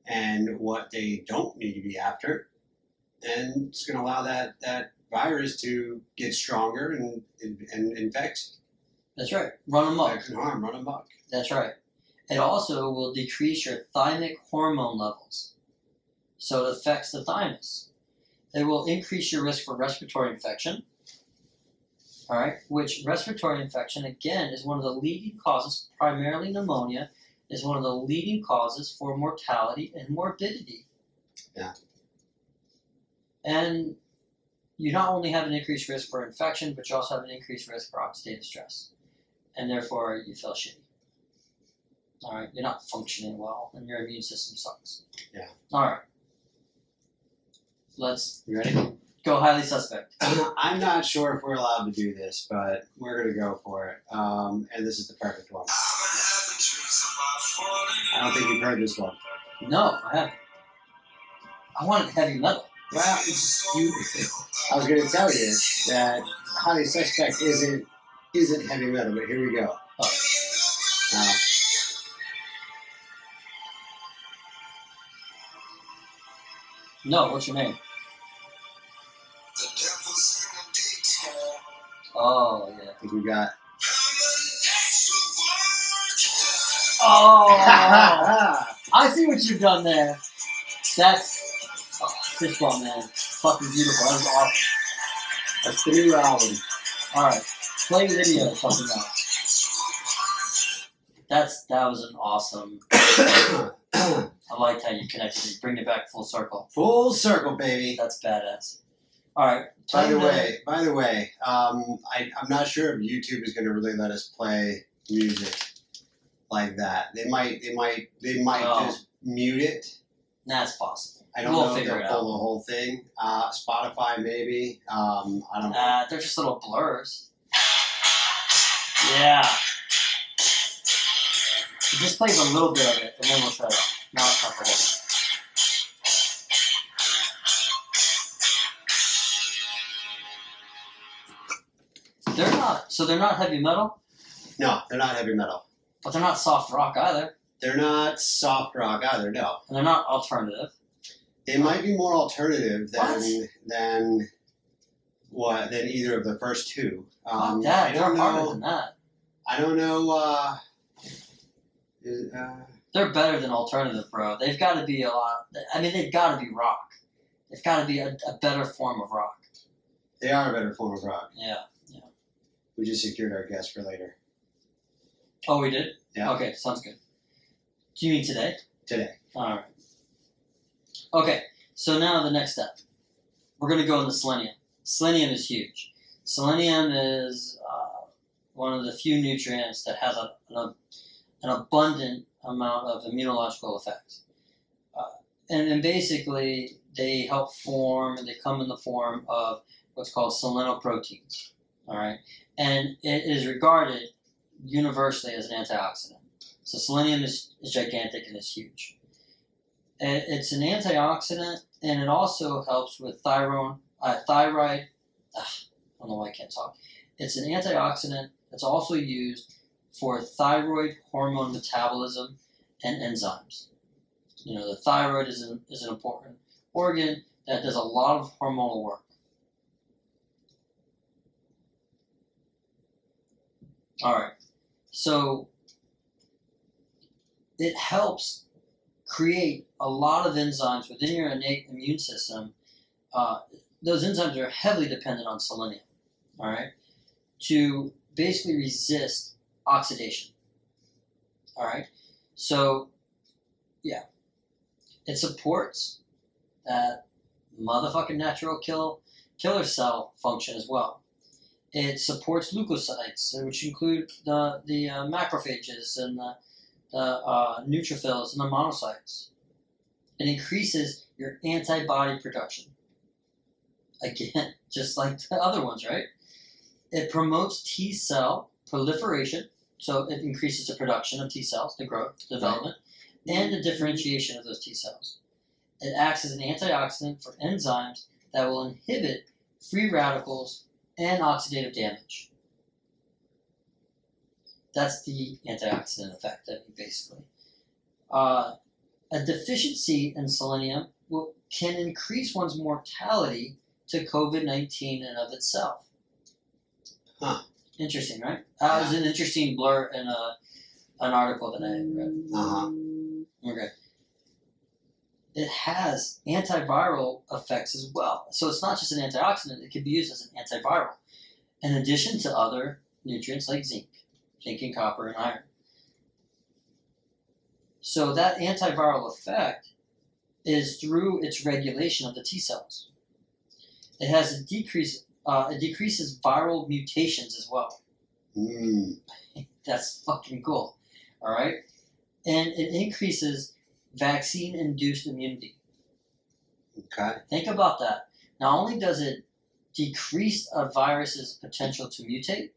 and what they don't need to be after. And it's going to allow that, that virus to get stronger and, and, and infect. That's right. Run amok. Infect and harm, run amok. That's right. It also will decrease your thymic hormone levels. So it affects the thymus. It will increase your risk for respiratory infection. All right, which respiratory infection again is one of the leading causes, primarily pneumonia, is one of the leading causes for mortality and morbidity. Yeah. And you not only have an increased risk for infection, but you also have an increased risk for oxidative stress. And therefore, you feel shitty. All right, you're not functioning well, and your immune system sucks. Yeah. All right. Let's You ready? go highly suspect. I'm not sure if we're allowed to do this, but we're going to go for it. Um, and this is the perfect one. I don't think you've heard this one. No, I haven't. I wanted heavy metal. Well, you, I was going to tell you that highly suspect isn't isn't heavy metal, but here we go. Uh, No, what's your name? Oh yeah. I think we got. Oh, I see what you've done there. That's this one, man. Fucking beautiful. That was awesome. That's the new album. All right, play video. Something else. That's that was an awesome. I liked how you connected it. Bring it back full circle. Full circle, baby. That's badass. All right. By the way, by the way, um, I, I'm not sure if YouTube is going to really let us play music like that. They might, they might, they might Oh. just mute it. that's possible. I don't We'll know if they'll pull out. the whole thing. Uh, Spotify maybe. Um, I don't know. Uh, they're just little blurs. Yeah. Just plays a little bit of it, and then we'll shut it off. Not, not the whole thing. They're not. So they're not heavy metal, No, they're not heavy metal. but they're not soft rock either, They're not soft rock either. No, and they're not alternative. They might be more alternative than What? than what than either of the first two. Um, that. I don't they're harder know. than that. I don't know. Uh, is- uh, They're better than alternative, bro. They've got to be a lot. I mean, they've got to be rock. They've got to be a, a better form of rock. they are a better form of rock. Yeah, Yeah. We just secured our guest for later Oh, we did. Yeah. Okay, sounds good. Do you mean today? today. All right. Okay, so now the next step. We're going to go into selenium. Selenium is huge. Selenium is uh, one of the few nutrients that has a, an, an abundant amount of immunological effects. Uh, and, and basically, they help form, they come in the form of what's called selenoproteins. All right? And it is regarded universally as an antioxidant. So selenium is, is gigantic and it's huge. It's an antioxidant, and it also helps with thyroid. Uh, thyroid. ugh, I don't know why I can't talk. It's an antioxidant that's also used for thyroid hormone metabolism and enzymes. You know, the thyroid is an, is an important organ that does a lot of hormonal work. All right, so it helps create a lot of enzymes within your innate immune system. Uh, those enzymes are heavily dependent on selenium. All right, to basically resist oxidation. All right, so yeah, it supports that motherfucking natural kill killer cell function as well. It supports leukocytes, which include the the uh, macrophages and the, the uh, neutrophils and the monocytes. It increases your antibody production. Again, just like the other ones, right? It promotes T cell proliferation, so it increases the production of T cells, the growth, development, and the differentiation of those T cells. It acts as an antioxidant for enzymes that will inhibit free radicals and oxidative damage. That's the antioxidant effect, I mean, basically. Uh, a deficiency in selenium will, can increase one's mortality to COVID 19 in of itself. Huh. Interesting, right? That was an interesting blur in a, an article that I read. Uh huh. Okay. It has antiviral effects as well. So it's not just an antioxidant, it can be used as an antiviral, in addition to other nutrients like zinc, and copper and iron. So that antiviral effect is through its regulation of the T cells. It has a decrease. Uh, it decreases viral mutations as well. Mm. That's fucking cool. All right, and it increases vaccine-induced immunity. Okay. Think about that. Not only does it decrease a virus's potential to mutate,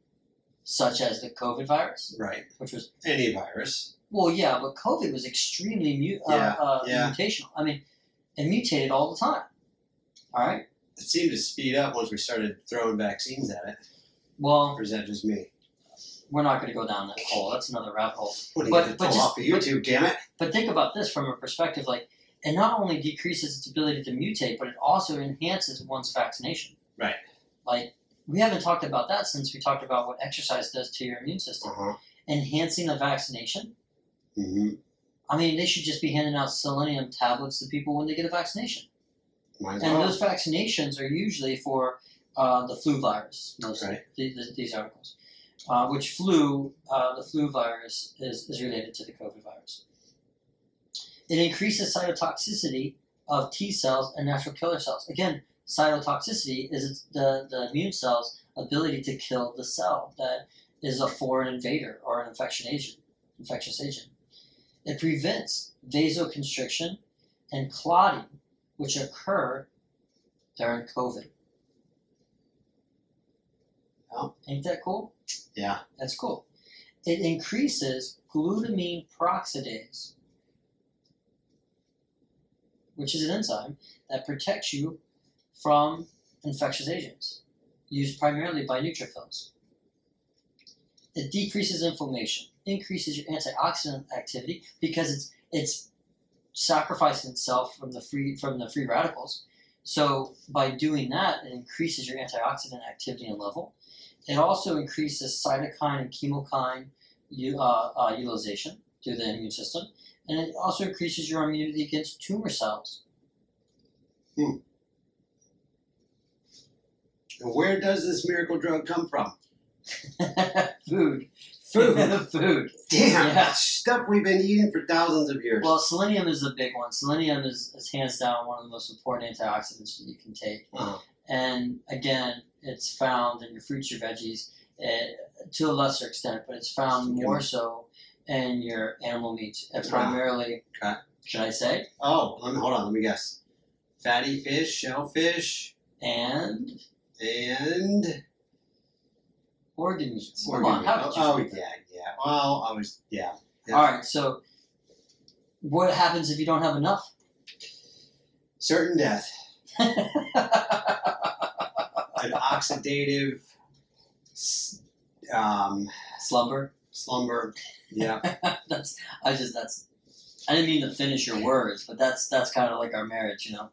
such as the COVID virus, Right. which was Any virus. well, yeah, but COVID was extremely mu- uh, Yeah, uh, yeah. mutational. I mean, it mutated all the time. All right. It seemed to speed up once we started throwing vaccines at it. Well, Or is that just me? we're not going to go down that hole. That's another rabbit hole. What do you But- get to but pull just- off of YouTube, damn it? But think about this from a perspective like it not only decreases its ability to mutate, but it also enhances one's vaccination. Right. Like we haven't talked about that since we talked about what exercise does to your immune system. Uh huh. Enhancing a vaccination. Mm-hmm. I mean, they should just be handing out selenium tablets to people when they get a vaccination. And well. those vaccinations are usually for uh, the flu virus, mostly, Right. the, the, these articles. Uh, which flu, uh, the flu virus is, is related to the COVID virus. It increases cytotoxicity of T cells and natural killer cells. Again, cytotoxicity is the, the immune cell's ability to kill the cell that is a foreign invader or an infection agent, infectious agent. It prevents vasoconstriction and clotting, which occur during COVID. Oh. Ain't that cool? Yeah. That's cool. It increases glutamine peroxidase, which is an enzyme that protects you from infectious agents, used primarily by neutrophils. It decreases inflammation, increases your antioxidant activity because it's it's sacrificing itself from the free from the free radicals. So by doing that, it increases your antioxidant activity and level. It also increases cytokine and chemokine uh, uh, utilization through the immune system, and it also increases your immunity against tumor cells. And where does this miracle drug come from? Food. Food. Food. Damn, Yeah. stuff we've been eating for thousands of years. Well, selenium is the big one. Selenium is, is hands down one of the most important antioxidants that you can take. Uh-huh. And again, it's found in your fruits, your veggies, eh, to a lesser extent, but it's found Yeah. more so in your animal meats, and Ah, primarily. okay. Should I say? Oh, let me, hold on, let me guess. Fatty fish, shellfish, And and organ meats. Come on, how did you oh, forget? yeah, yeah. Well, I was, yeah. yeah. All right, so what happens if you don't have enough? Certain death, an oxidative Um, Slumber. slumber. Yeah. that's I just that's I didn't mean to finish your words, but that's that's kind of like our marriage, you know.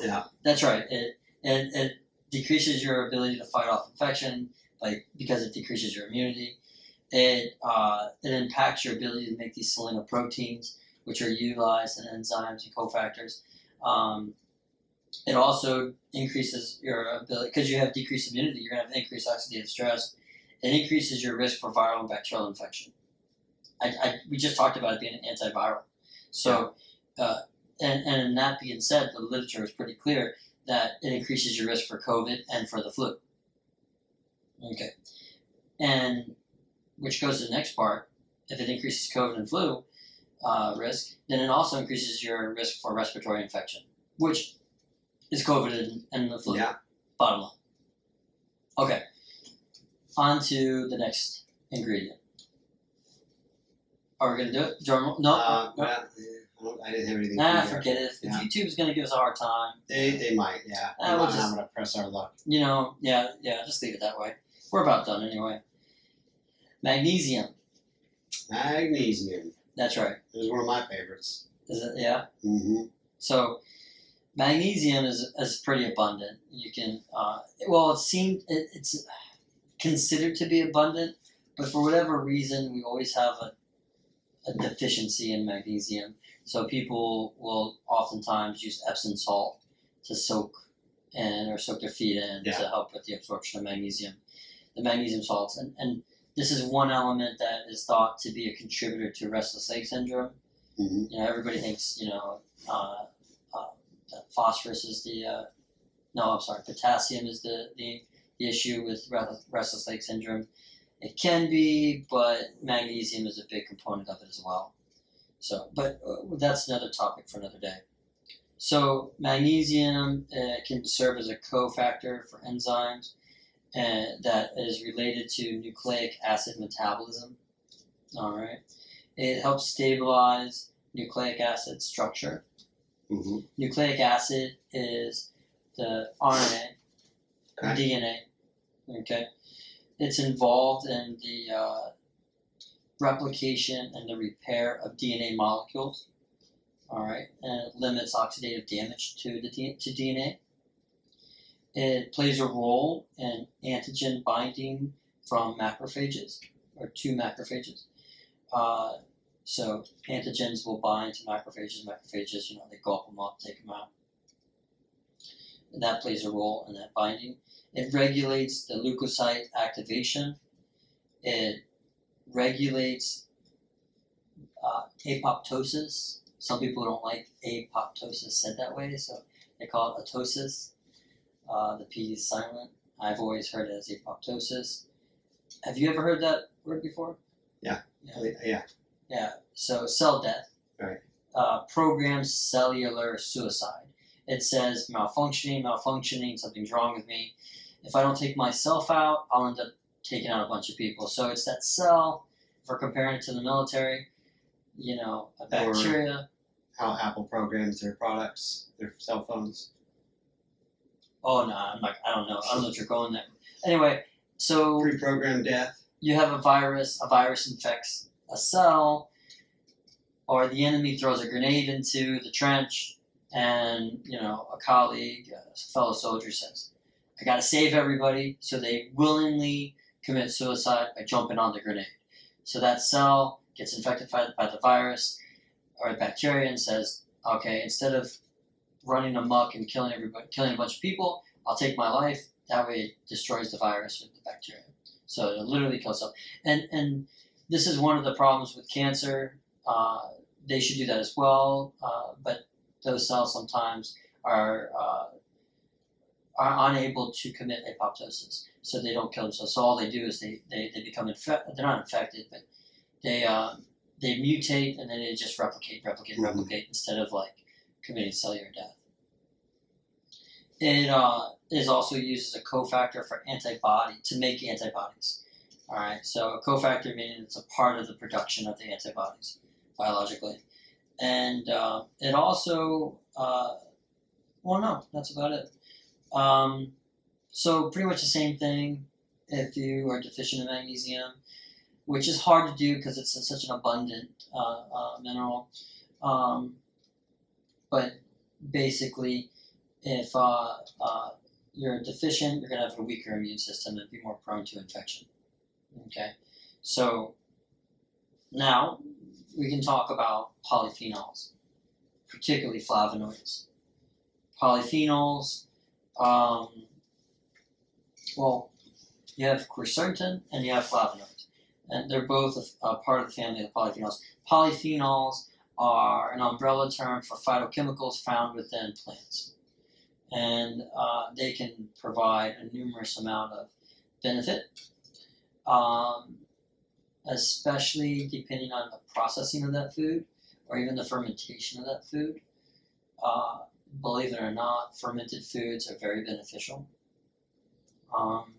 Yeah. That's right. It it, it decreases your ability to fight off infection, like because it decreases your immunity. It uh, it impacts your ability to make these selenoproteins, which are utilized in enzymes and cofactors. Um, it also increases your ability because you have decreased immunity. You're gonna have increased oxidative stress. It increases your risk for viral and bacterial infection. I, I we just talked about it being an antiviral. So, uh, and and that being said, the literature is pretty clear that it increases your risk for COVID and for the flu. Okay, and which goes to the next part. If it increases COVID and flu uh, risk, then it also increases your risk for respiratory infection, which is COVID and, and the flu. Yeah. Bottom line. Okay. On to the next ingredient. Are we gonna do it? Jordan, no, Uh, no. yeah, I, don't, I didn't have anything. Nah, forget it. If Yeah. YouTube's gonna give us a hard time, They, they might, yeah. Uh, I'm we'll just- gonna press our luck. you know, yeah, yeah, just leave it that way. We're about done anyway. Magnesium. Magnesium. That's right. It was one of my favorites. Is it? Yeah. Mm-hmm. So, magnesium is, is pretty abundant. You can, uh, well, it seemed it, it's considered to be abundant, but for whatever reason, we always have a, a deficiency in magnesium. So people will oftentimes use Epsom salt to soak and or soak their feet in Yeah. to help with the absorption of magnesium. The magnesium salts, and, and this is one element that is thought to be a contributor to restless leg syndrome. Mm-hmm. You know, everybody thinks you know uh, uh, that phosphorus is the uh, no, I'm sorry, potassium is the, the, the issue with restless leg syndrome. It can be, but magnesium is a big component of it as well. So, but uh, that's another topic for another day. So, magnesium uh, can serve as a cofactor for enzymes and that is related to nucleic acid metabolism. All right. It helps stabilize nucleic acid structure. Mm-hmm. Nucleic acid is the RNA, Okay. DNA. Okay. It's involved in the uh, replication and the repair of DNA molecules. All right, and it limits oxidative damage to the to DNA. It plays a role in antigen binding from macrophages or to macrophages. Uh, so antigens will bind to macrophages. Macrophages, you know, they gulp them up, take them out. And that plays a role in that binding. It regulates the leukocyte activation. It regulates uh, apoptosis. Some people don't like apoptosis said that way, so they call it atosis. Uh, the P is silent. I've always heard it as apoptosis. Have you ever heard that word before? Yeah. Yeah. Yeah. Yeah, so cell death. Right. Uh, programmed cellular suicide. It says malfunctioning, malfunctioning, something's wrong with me. If I don't take myself out, I'll end up taking out a bunch of people. So it's that cell, if we're comparing it to the military, you know, a bacteria. How Apple programs their products, their cell phones. Oh, no, I'm like I don't know. I don't know if you're going there. Anyway, so Pre-programmed death. you have a virus, a virus infects a cell, or the enemy throws a grenade into the trench, and you know a colleague, a fellow soldier says, "I got to save everybody," so they willingly commit suicide by jumping on the grenade. So that cell gets infected by, by the virus or the bacteria and says, "Okay, instead of running amok and killing everybody, killing a bunch of people, I'll take my life. That way, it destroys the virus with the bacteria." So it literally kills them. And and this is one of the problems with cancer. Uh, they should do that as well, uh, but those cells sometimes are uh, are unable to commit apoptosis, so they don't kill themselves. So all they do is they, they, they become infected. They're not infected, but they uh, they mutate and then they just replicate, replicate, Mhm. replicate instead of like committing cellular death. It uh, is also used as a cofactor for antibody to make antibodies. All right, so a cofactor meaning it's a part of the production of the antibodies biologically, and uh, it also, uh, well, no, that's about it. Um, so pretty much the same thing. if you are deficient in magnesium, which is hard to do because it's such an abundant uh, uh, mineral. Um, but basically, if uh, uh, you're deficient, you're going to have a weaker immune system and be more prone to infection. Okay, so now we can talk about polyphenols, particularly flavonoids. Polyphenols, um, well, you have quercetin and you have flavonoids, and they're both a, a part of the family of polyphenols. Polyphenols are an umbrella term for phytochemicals found within plants, and uh, they can provide a numerous amount of benefit, um, especially depending on the processing of that food or even the fermentation of that food. Uh, believe it or not, fermented foods are very beneficial. Um,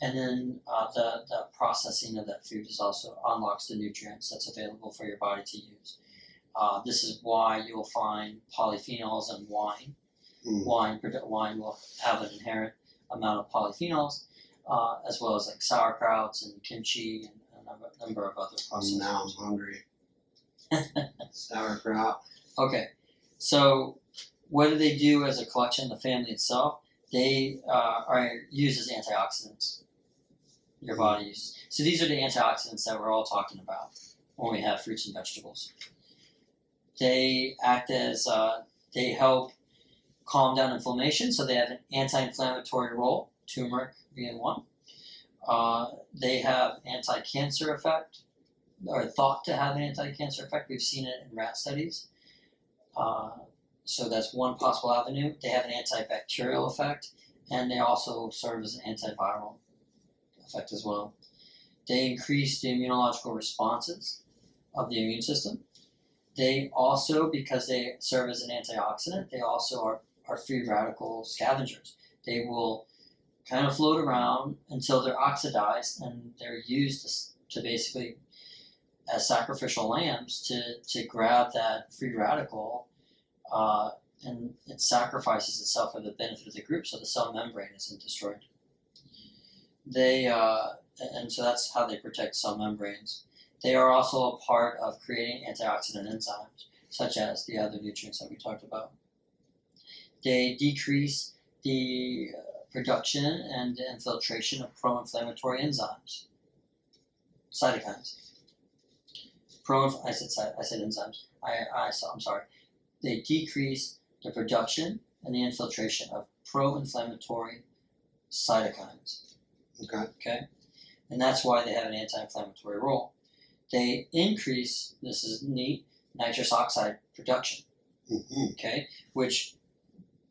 and then uh, the, the processing of that food is also unlocks the nutrients that's available for your body to use. Uh, this is why you'll find polyphenols in wine. Mm. Wine wine will have an inherent amount of polyphenols, uh, as well as like sauerkrauts and kimchi and a number, number of other processed now I'm hungry. Sauerkraut. Okay, so what do they do as a collection? The family itself, they uh, are used as antioxidants. Your body uses. So these are the antioxidants that we're all talking about when we have fruits and vegetables. They act as uh, they help calm down inflammation, so they have an anti-inflammatory role. Turmeric being one. Uh, they have anti-cancer effect, or thought to have an anti-cancer effect. We've seen it in rat studies. Uh, so that's one possible avenue. They have an antibacterial effect, and they also serve as an antiviral effect as well. They increase the immunological responses of the immune system. They also, because they serve as an antioxidant, they also are, are free radical scavengers. They will kind of float around until they're oxidized and they're used to, to basically as sacrificial lambs to, to grab that free radical uh, and it sacrifices itself for the benefit of the group so the cell membrane isn't destroyed. They uh, and so that's how they protect cell membranes. They are also a part of creating antioxidant enzymes, such as the other nutrients that we talked about. They decrease the production and infiltration of pro-inflammatory enzymes, cytokines. Pro, I said I said enzymes. I, I saw. I'm sorry. They decrease the production and the infiltration of pro-inflammatory cytokines. Okay. Okay, and that's why they have an anti-inflammatory role. They increase. This is neat. Nitrous oxide production. hmm Okay, which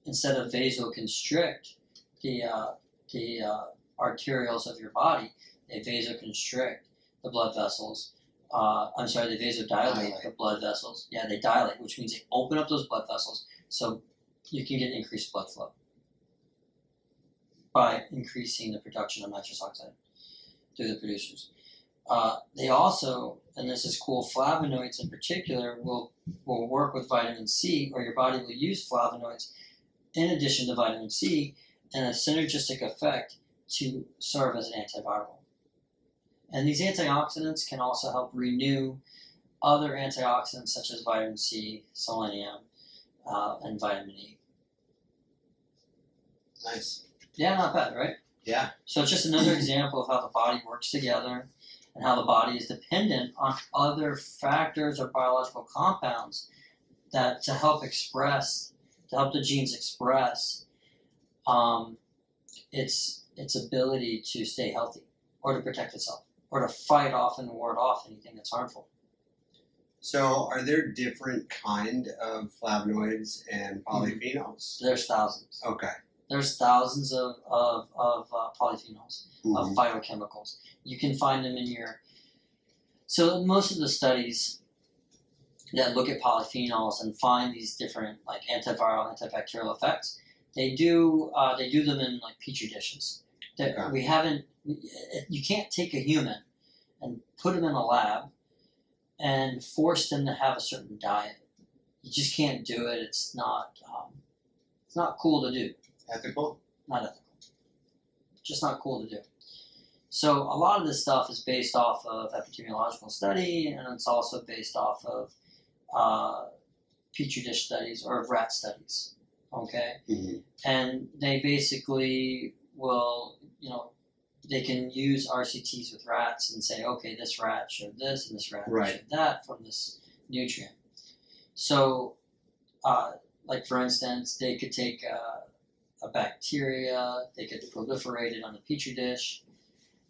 instead of vasoconstrict the uh, the uh, arterioles of your body, they vasoconstrict the blood vessels. Uh, I'm sorry, they vasodilate Dilate. the blood vessels. Yeah, they dilate, which means they open up those blood vessels so you can get increased blood flow by increasing the production of nitrous oxide through the producers. Uh, they also, and this is cool, flavonoids in particular will will work with vitamin C, or your body will use flavonoids in addition to vitamin C in a synergistic effect to serve as an antiviral. And these antioxidants can also help renew other antioxidants such as vitamin C, selenium, uh, and vitamin E. Nice. Yeah, not bad, right? Yeah. So it's just another example of how the body works together and how the body is dependent on other factors or biological compounds that to help express, to help the genes express um, its its ability to stay healthy or to protect itself or to fight off and ward off anything that's harmful. So, are there different kind of flavonoids and polyphenols? There's thousands. Okay. There's thousands of, of, of uh, polyphenols. of Mhm. phytochemicals. You can find them in your. So most of the studies that look at polyphenols and find these different like antiviral, antibacterial effects, they do uh, they do them in like petri dishes. That Okay. we haven't. You can't take a human and put them in a lab and force them to have a certain diet. You just can't do it. It's not. Um, it's not cool to do Ethical? not ethical. Just not cool to do. So a lot of this stuff is based off of epidemiological study, and it's also based off of uh, petri dish studies or of rat studies. Okay, Mhm. and they basically will, you know, they can use RCTs with rats and say, okay, this rat showed this and this rat Right. showed that from this nutrient. So, uh, like for instance, they could take uh, a bacteria, they could proliferate it on a petri dish,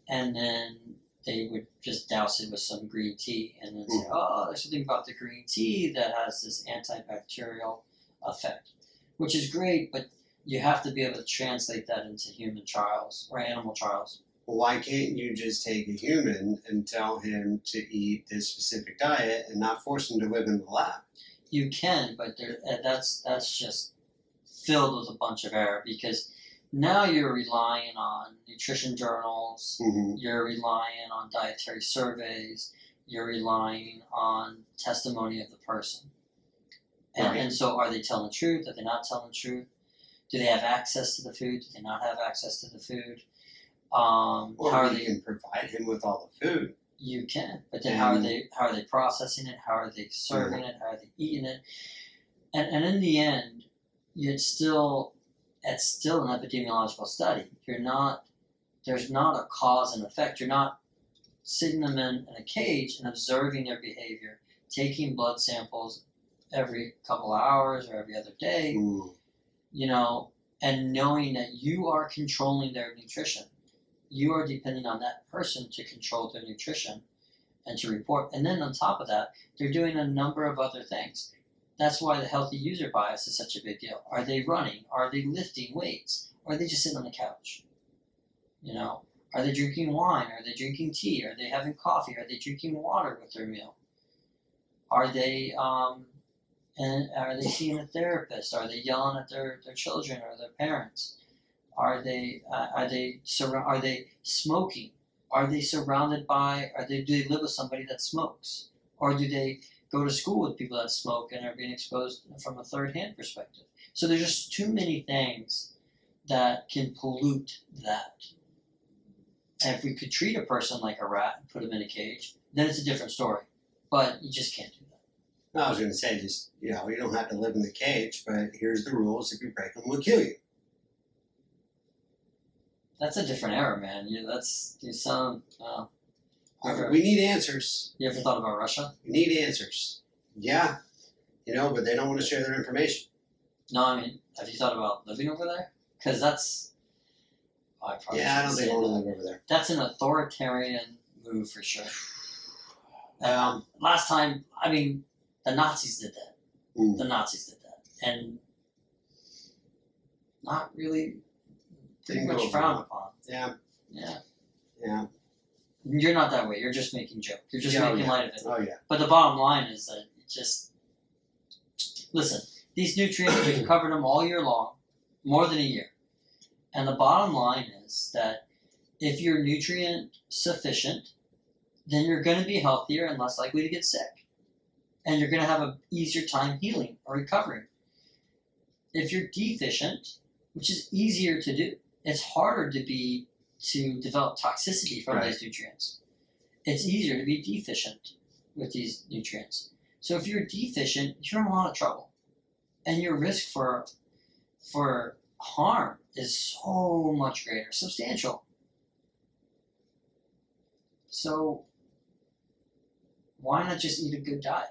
and then they would just douse it with some green tea and then say, Mhm. oh, there's something about the green tea that has this antibacterial effect, which is great, but you have to be able to translate that into human trials or animal trials. Well, why can't you just take a human and tell him to eat this specific diet and not force him to live in the lab? You can, but there, uh, that's that's just filled with a bunch of error because now you're relying on nutrition journals, Mm-hmm. you're relying on dietary surveys, you're relying on testimony of the person. And, Right. and so, are they telling the truth? Are they not telling the truth? Do they have access to the food? Do they not have access to the food? Um, Or how are you they? can provide him with all the food. You can, but then how are they? How are they processing it? How are they serving it? How are they eating it? And and in the end, it's still it's still an epidemiological study. You're not there's not a cause and effect. You're not sitting them in, in a cage and observing their behavior, taking blood samples every couple of hours or every other day, Mm. you know, and knowing that you are controlling their nutrition. You are depending on that person to control their nutrition and to report. And then on top of that, they're doing a number of other things. That's why the healthy user bias is such a big deal. Are they running? Are they lifting weights? Or are they just sitting on the couch? You know, are they drinking wine? Are they drinking tea? Are they having coffee? Are they drinking water with their meal? Are they um, and are they seeing a therapist? Are they yelling at their, their children or their parents? Are they uh, are they surra- are they smoking? Are they surrounded by? Are they do they live with somebody that smokes? Or do they go to school with people that smoke and are being exposed from a third hand perspective? So there's just too many things that can pollute that. And if we could treat a person like a rat and put them in a cage, then it's a different story. But you just can't do that. I was going to say, just you know, you don't have to live in the cage, but here's the rules: if you break them, we'll kill you. That's a different era, man. You, that's you sound. Uh, ever, We need answers. you ever thought about Russia? We need answers. Yeah, you know, but they don't want to share their information. No, I mean, have you thought about living over there? Because that's. oh, I probably Yeah, I don't think I want to live over there. That's an authoritarian move for sure. Um, Last time, I mean, the Nazis did that. Mm. The Nazis did that, and not really, pretty much over frowned upon. yeah, Yeah, yeah. you're not that way. You're just making joke. You're just Yeah, oh, making yeah. light of it. Oh yeah. But the bottom line is that it just listen. These nutrients we've covered them all year long, more than a year, and the bottom line is that if you're nutrient sufficient, then you're going to be healthier and less likely to get sick, and you're going to have an easier time healing or recovering. If you're deficient, which is easier to do, it's harder to be to develop toxicity from Right. these nutrients. It's easier to be deficient with these nutrients. So if you're deficient, you're in a lot of trouble, and your risk for for harm is so much greater, substantial. So why not just eat a good diet?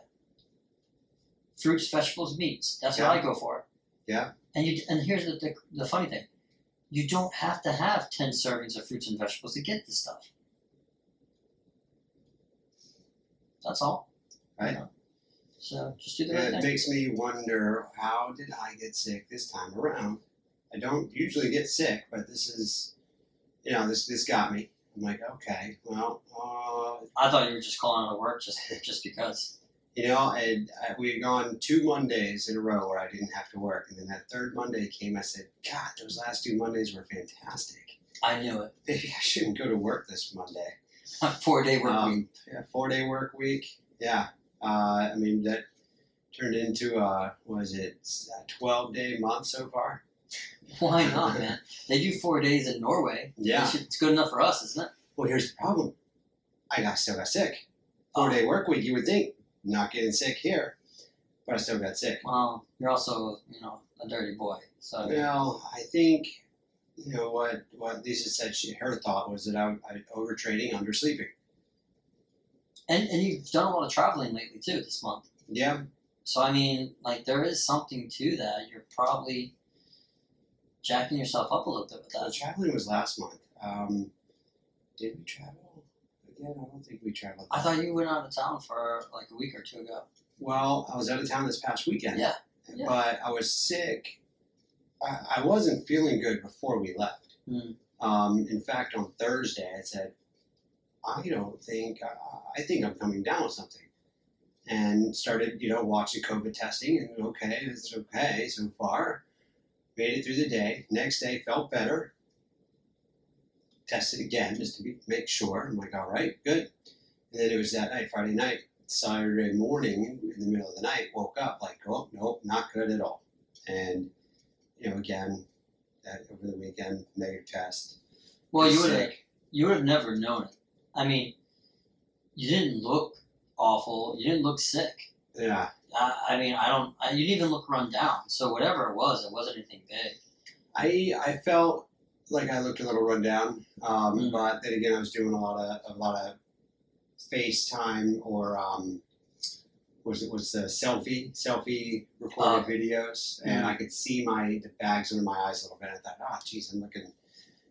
Fruits, vegetables, meats. That's what I go for. Yeah. And you and here's the, the the funny thing, you don't have to have ten servings of fruits and vegetables to get this stuff. That's all. Right. You know? So just do the right it thing. makes me wonder how did I get sick this time around? I don't usually get sick, but this is, you know, this this got me. I'm like, okay, well, uh, I thought you were just calling out of work just just because. You know, and I, we had gone two Mondays in a row where I didn't have to work, and then that third Monday came. I said, God, those last two Mondays were fantastic. I knew it. Maybe I shouldn't go to work this Monday. A four day work Um, week. Yeah, four day work week. Yeah. Uh, I mean, that turned into, uh, what is it, a 12 day month so far? Why not, man? They do four days in Norway. Yeah. should- It's good enough for us, isn't it? Well, here's the problem. I got still got sick. Four Oh. day work week. You would think not getting sick here, but I still got sick. Well, you're also, you know, a dirty boy. So Well, I think you know what what Lisa said. She her thought was that I, I overtraining, undersleeping. and and you've done a lot of traveling lately too this month. Yeah, So I mean, like there is something to that. You're probably jacking yourself up a little bit with that. the traveling was last month. Um, did we travel again? I don't think we traveled. I thought you went out of town for like a week or two ago. Well, I was out of town this past weekend. Yeah, yeah. But I was sick. I, I wasn't feeling good before we left. Hmm. Um, in fact, on Thursday, I said, I don't think, I, I think I'm coming down with something. And started, you know, watching COVID testing, and okay, it's okay so far. Made it through the day. Next day, felt better. Tested again just to be, make sure. I'm like, all right, good. And then it was that night, Friday night, Saturday morning, in the middle of the night, woke up like, oh, nope, not good at all. And, you know, again, that over the weekend, negative test. Well, you would have you would have never known it. I mean, you didn't look awful. You didn't look sick. Yeah. I, I mean, I don't. I, you didn't even look run down. So whatever it was, it wasn't anything big. I I felt like I looked a little run down, um, Mm. but then again, I was doing a lot of a lot of FaceTime or um, was it was the selfie selfie recorded Oh. videos, and Mm. I could see my the bags under my eyes a little bit. I thought, oh, geez, I'm looking,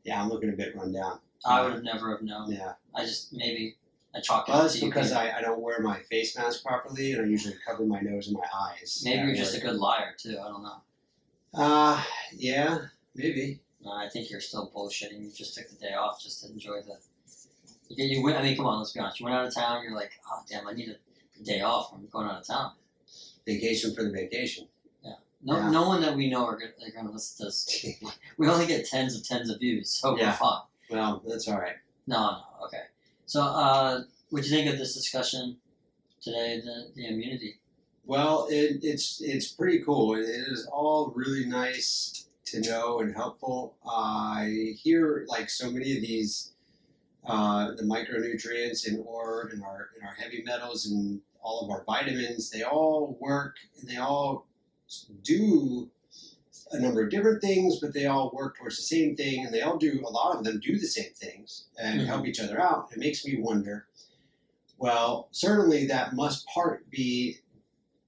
yeah, I'm looking a bit run down. I would have never have known. Yeah, I just maybe I chalk it well, up that's to because I, I don't wear my face mask properly, and I usually cover my nose and my eyes. maybe you're just a good liar too. I don't know. Uh, yeah, maybe. No, I think you're still bullshitting. You just took the day off just to enjoy the. You, you went. I mean, come on. Let's be honest. You went out of town. You're like, oh damn, I need a day off. I'm going out of town. Vacation for the vacation. No, Yeah. no one that we know are going are going to listen to this. We only get tens of tens of views, so Yeah. we're fine. well, that's all right. No, no, okay. So, uh, what do you think of this discussion today? The the immunity. Well, it, it's it's pretty cool. It is all really nice to know and helpful. I hear like so many of these, uh, the micronutrients and or in our in our heavy metals and all of our vitamins. They all work and they all do a number of different things, but they all work towards the same thing, and they all do a lot of them do the same things and Mhm. help each other out. It makes me wonder. Well, certainly that must part be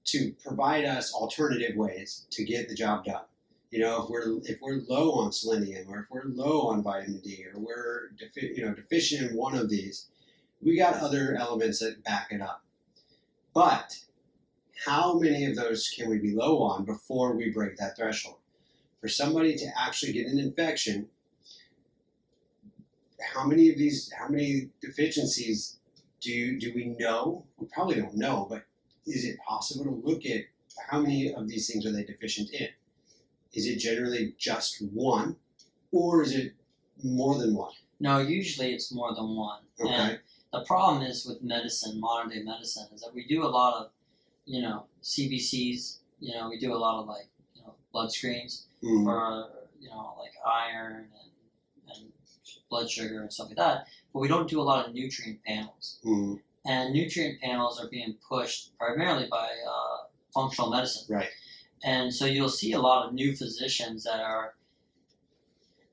to provide us alternative ways to get the job done. You know, if we're if we're low on selenium, or if we're low on vitamin D, or we're defi- you know deficient in one of these, we got other elements that back it up. But how many of those can we be low on before we break that threshold? For somebody to actually get an infection, how many of these, how many deficiencies do do we know? We probably don't know, but is it possible to look at how many of these things are they deficient in? Is it generally just one, or is it more than one? No, usually it's more than one. Okay. And the problem is with medicine, modern day medicine, is that we do a lot of, you know, CBCs. You know, we do a lot of like, you know, blood screens Mhm. for, you know, like iron and, and blood sugar and stuff like that. But we don't do a lot of nutrient panels. Mhm. And nutrient panels are being pushed primarily by uh, functional medicine. Right. And so you'll see a lot of new physicians that are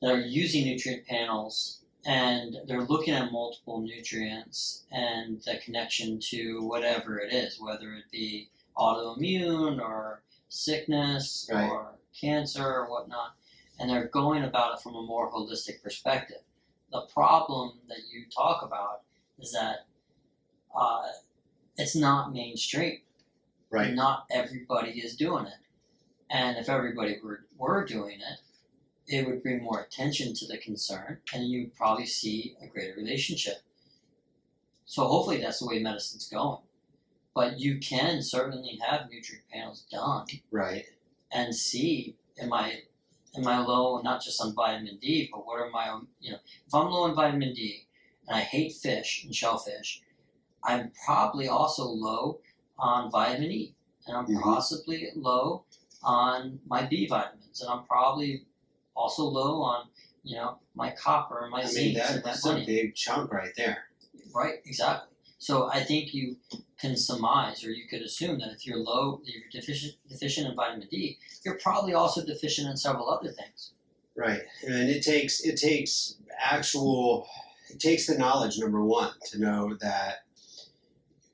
that are using nutrient panels and they're looking at multiple nutrients and the connection to whatever it is, whether it be autoimmune or sickness Right. or cancer or whatnot, and they're going about it from a more holistic perspective. The problem that you talk about is that uh, it's not mainstream. Right. Not everybody is doing it. And if everybody were, were doing it, it would bring more attention to the concern and you'd probably see a greater relationship. So hopefully that's the way medicine's going. But you can certainly have nutrient panels done Right. and see am I am I low not just on vitamin D, but what are my own you know if I'm low on vitamin D and I hate fish and shellfish, I'm probably also low on vitamin E and I'm Mhm. possibly low on my B vitamins and I'm probably also low on you know, my copper, my I zinc, mean, that, and that's a big chunk right there. Right, exactly. So I think you can surmise, or you could assume that if you're low, if you're deficient deficient in vitamin D, you're probably also deficient in several other things. Right, and it takes it takes actual it takes the knowledge number one to know that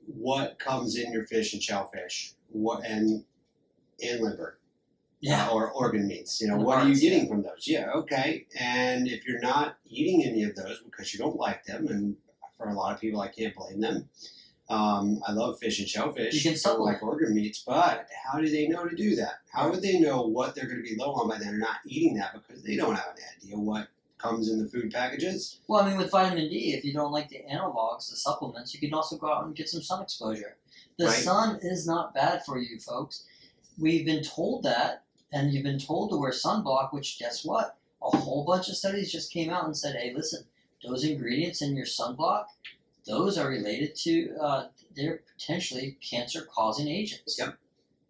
what comes in your fish and shellfish, what and and liver Yeah. or organ meats. You know, what are you getting from those? Yeah, okay. And if you're not eating any of those because you don't like them, and for a lot of people, I can't blame them. Um, I love fish and shellfish. You can don't like organ meats, but how do they know to do that? How would they know what they're going to be low on by they're not eating that because they don't have an idea what comes in the food packages? Well, I mean, with vitamin D, if you don't like the analogs, the supplements, you can also go out and get some sun exposure. The Right. sun is not bad for you, folks. We've been told that, and you've been told to wear sunblock, which guess what? A whole bunch of studies just came out and said, hey, listen, those ingredients in your sunblock, those are related to, uh, they're potentially cancer causing agents. Yep.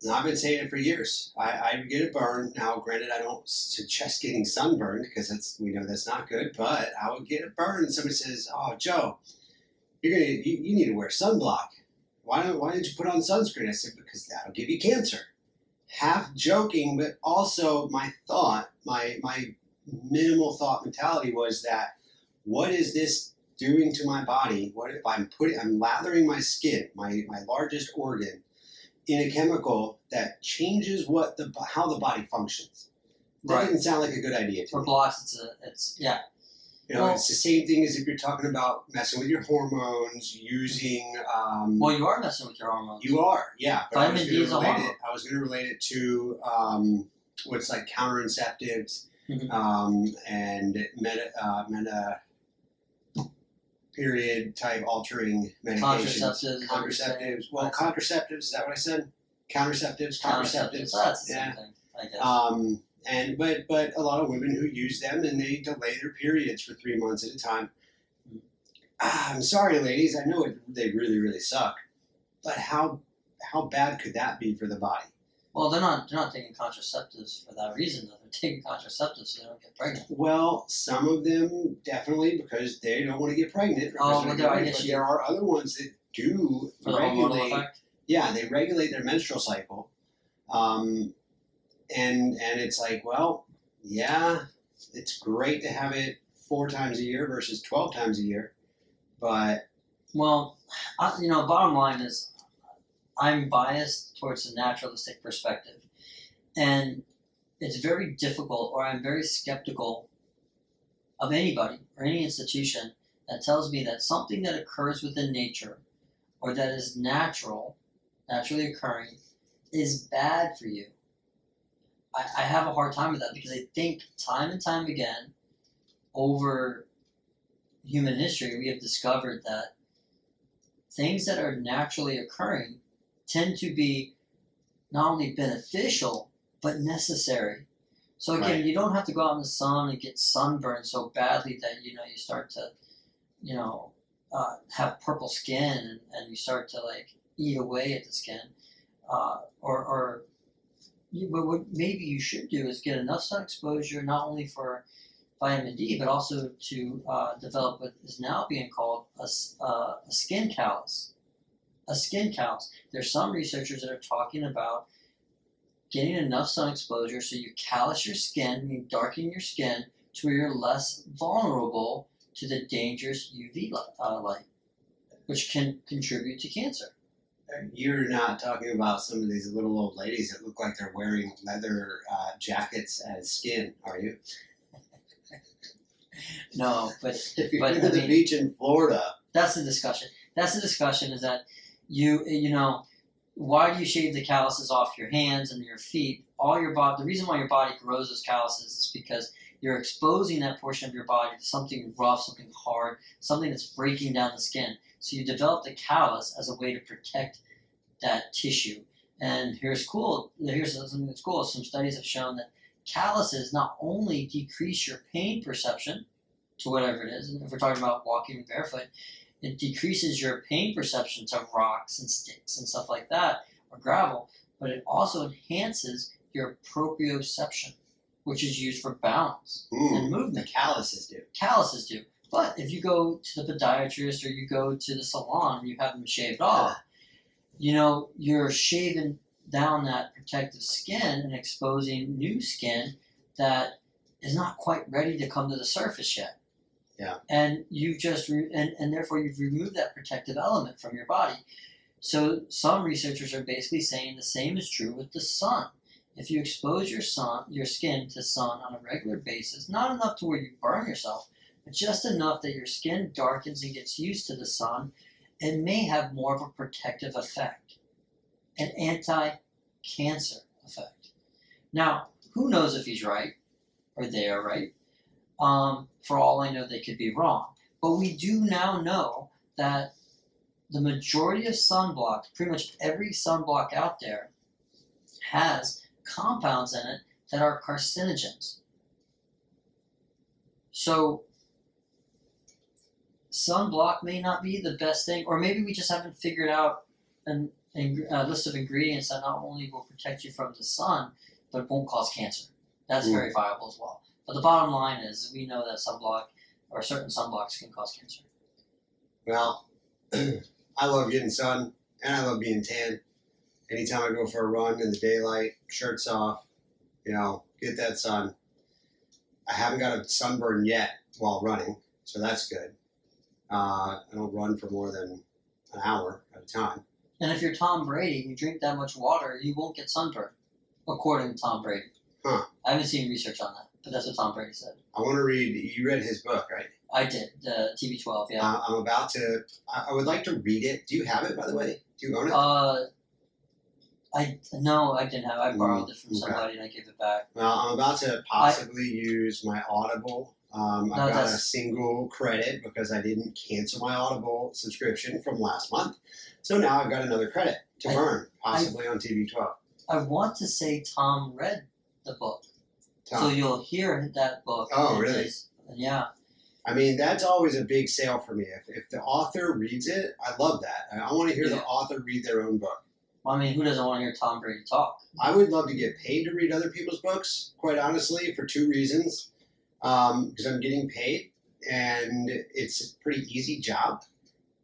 And I've been saying it for years. I, I get a burn. Now, granted, I don't suggest getting sunburned because we know that's not good. But I would get a burn, and somebody says, "Oh, Joe, you're gonna you, you need to wear sunblock. Why don't Why didn't you put on sunscreen?" I said, "Because that'll give you cancer." Half joking, but also my thought, my my minimal thought mentality was that, what is this doing to my body? What if I'm putting I'm lathering my skin, my my largest organ in a chemical that changes what the how the body functions. That Right. didn't sound like a good idea to For me. blocks, it's a, it's, yeah. You know, Well- it's the same thing as if you're talking about messing with your hormones, using. Um, Well, you are messing with your hormones. you are, yeah. But I was Vitamin D is a relate hormone. it. I was going to relate it to um, what's like counterinceptives Mhm. um, and meta uh, meta period type altering medications. Contraceptives. Contraceptives. Well, contraceptives. Is that what I said? Contraceptives. Contraceptives. That's the Yeah. same thing, I guess. Um, and but but a lot of women who use them and they delay their periods for three months at a time. Ah, I'm sorry, ladies. I know it, they really really suck, but how how bad could that be for the body? Well, they're not they're not taking contraceptives for that reason. Though they're taking contraceptives so they don't get pregnant. Well, some of them definitely because they don't want to get pregnant. Oh, but there- I guess but there are other ones that do For the regulate. effect. Yeah, they regulate their menstrual cycle, um, and and it's like, well, yeah, it's great to have it four times a year versus twelve times a year, but Well, I, you know, bottom line is, I'm biased towards the naturalistic perspective, and it's very difficult, or I'm very skeptical of anybody or any institution that tells me that something that occurs within nature, or that is natural, naturally occurring, is bad for you. I, I have a hard time with that because I think time and time again, over human history, we have discovered that things that are naturally occurring tend to be not only beneficial but necessary. So again, Right. you don't have to go out in the sun and get sunburned so badly that you know you start to, you know, uh, have purple skin and, and you start to like eat away at the skin, uh, or or you, but what maybe you should do is get enough sun exposure not only for vitamin D, but also to uh, develop what is now being called a, uh, a skin callus. A skin callus. There's some researchers that are talking about getting enough sun exposure so you callus your skin, you darken your skin to where you're less vulnerable to the dangerous UV li- uh, light, which can contribute to cancer. You're not talking about some of these little old ladies that look like they're wearing leather uh, jackets as skin, are you? No, but If you're But, to I the mean- beach in Florida, that's the discussion. That's the discussion is that you you know why do you shave the calluses off your hands and your feet? All your body. The reason why your body grows those calluses is because you're exposing that portion of your body to something rough, something hard, something that's breaking down the skin. So you develop the callus as a way to protect that tissue. And here's cool. Here's something that's cool. Some studies have shown that calluses not only decrease your pain perception to whatever it is, and if we're talking about walking barefoot, it decreases your pain perception to rocks and sticks and stuff like that, or gravel, but it also enhances your proprioception. which is used for balance Mm, and the movement. calluses do. Calluses do. But if you go to the podiatrist or you go to the salon and you have them shaved off, you know, you're shaving down that protective skin and exposing new skin that is not quite ready to come to the surface yet. Yeah. And you've just, re- and, and therefore you've removed that protective element from your body. So some researchers are basically saying the same is true with the sun. If you expose your sun, your skin to sun on a regular basis, not enough to where you burn yourself, just enough that your skin darkens and gets used to the sun, it may have more of a protective effect, an anti-cancer effect. Now, who knows if he's right or they are right? Um, for all I know, they could be wrong. But we do now know that the majority of sunblock, pretty much every sunblock out there, has compounds in it that are carcinogens. So, sunblock may not be the best thing, or maybe we just haven't figured out an, an, a list of ingredients that not only will protect you from the sun, but won't cause cancer. That's Mm. very viable as well. But the bottom line is, we know that sunblock or certain sunblocks can cause cancer. Well, I love getting sun and I love being tan. Anytime I go for a run in the daylight, shirts off, you know, get that sun. I haven't got a sunburn yet while running, so that's good. Uh, I don't run for more than an hour at a time. And if you're Tom Brady and you drink that much water, you won't get sunburned, according to Tom Brady. Huh. I haven't seen research on that, but that's what Tom Brady said. I want to read. You read his book, right? I did, uh, TB12, yeah. Uh, I'm about to. I, I would like to read it. Do you have it, by the way? Do you own it? Uh, I no, I didn't have. I borrowed it from Mm, okay. somebody and I gave it back. Well, I'm about to possibly use my Audible. Um, I got a single credit because I didn't cancel my Audible subscription from last month. So now I've got another credit to I- burn, possibly on TB12. I want to say Tom read the book, so you'll hear that book. Oh, really? just- yeah, I mean, that's always a big sale for me. If, if the author reads it, I love that. I, I want to hear the author read their own book. Well, I mean, who doesn't want to hear Tom Brady talk? I would love to get paid to read other people's books, quite honestly, for two reasons. Because I'm getting paid, and it's a pretty easy job.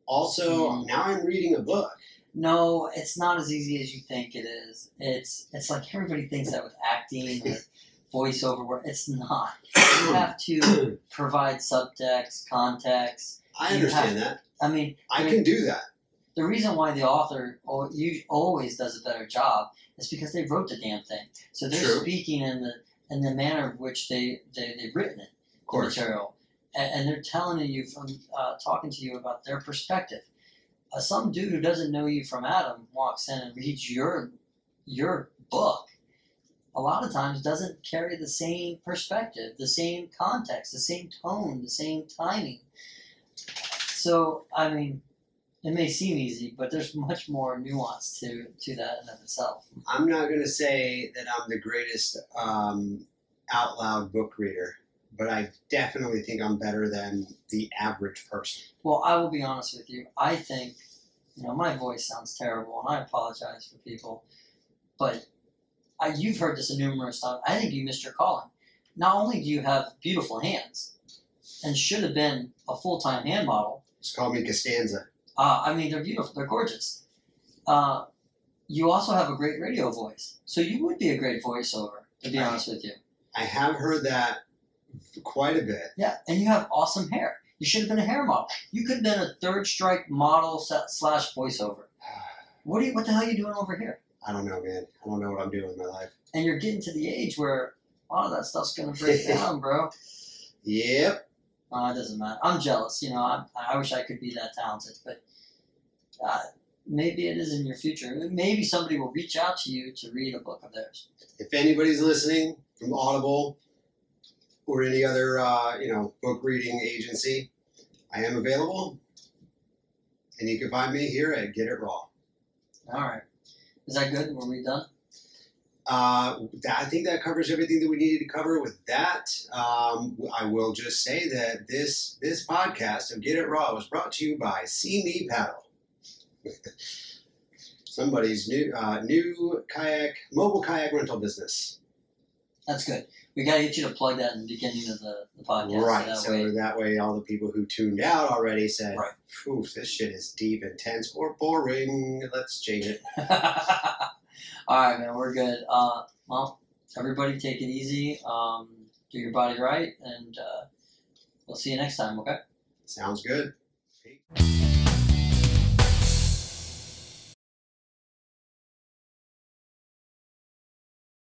Also, Mhm. now I'm reading a book. No, it's not as easy as you think it is. It's it's like everybody thinks that with acting, with voiceover work. It's not. You have to provide subtext, context. I understand that. I mean, I can do that. the reason why the author you always does a better job is because they wrote the damn thing. So they're True. speaking in the in the manner of which they, they they've written it, Of the course. material, and, and they're telling you from uh, talking to you about their perspective. Uh, some dude who doesn't know you from Adam walks in and reads your your book. A lot of times doesn't carry the same perspective, the same context, the same tone, the same timing. So I mean, it may seem easy, but there's much more nuance to to that in of itself. I'm not going to say that I'm the greatest um, out loud book reader, but I definitely think I'm better than the average person. Well, I will be honest with you. I think, you know, my voice sounds terrible, and I apologize for people, but I, you've heard this a numerous times. I think you missed your calling. Not only do you have beautiful hands, and should have been a full time hand model. Just call me Costanza. Uh, I mean, they're beautiful. They're gorgeous. Uh, you also have a great radio voice, so you would be a great voiceover. To be Right. honest with you. I have heard that quite a bit. Yeah, and you have awesome hair. You should have been a hair model. You could have been a third strike model slash voiceover. What are you? What the hell are you doing over here? I don't know, man. I don't know what I'm doing with my life. And you're getting to the age where a lot of that stuff's gonna break down, bro. Yep. Uh, it doesn't matter. I'm jealous. You know, I, I wish I could be that talented, but uh, maybe it is in your future. Maybe somebody will reach out to you to read a book of theirs. If anybody's listening from Audible or any other, uh, you know, book reading agency, I am available. And you can find me here at Get It Raw. All right. Is that good? Were we done? Uh, I think that covers everything that we needed to cover with that. Um, I will just say that this this podcast of Get It Raw was brought to you by See Me Paddle. Somebody's new uh, new kayak mobile kayak rental business. That's good. we gotta get you to plug that in the beginning of the, the podcast. right. So that So way, that way, all the people who tuned out already said, Right. "Phew, this shit is deep, intense, or boring. Let's change it." All right, man, we're good. Uh, well, everybody, take it easy. Um, do your body right, and uh, we'll see you next time. Okay. Sounds good.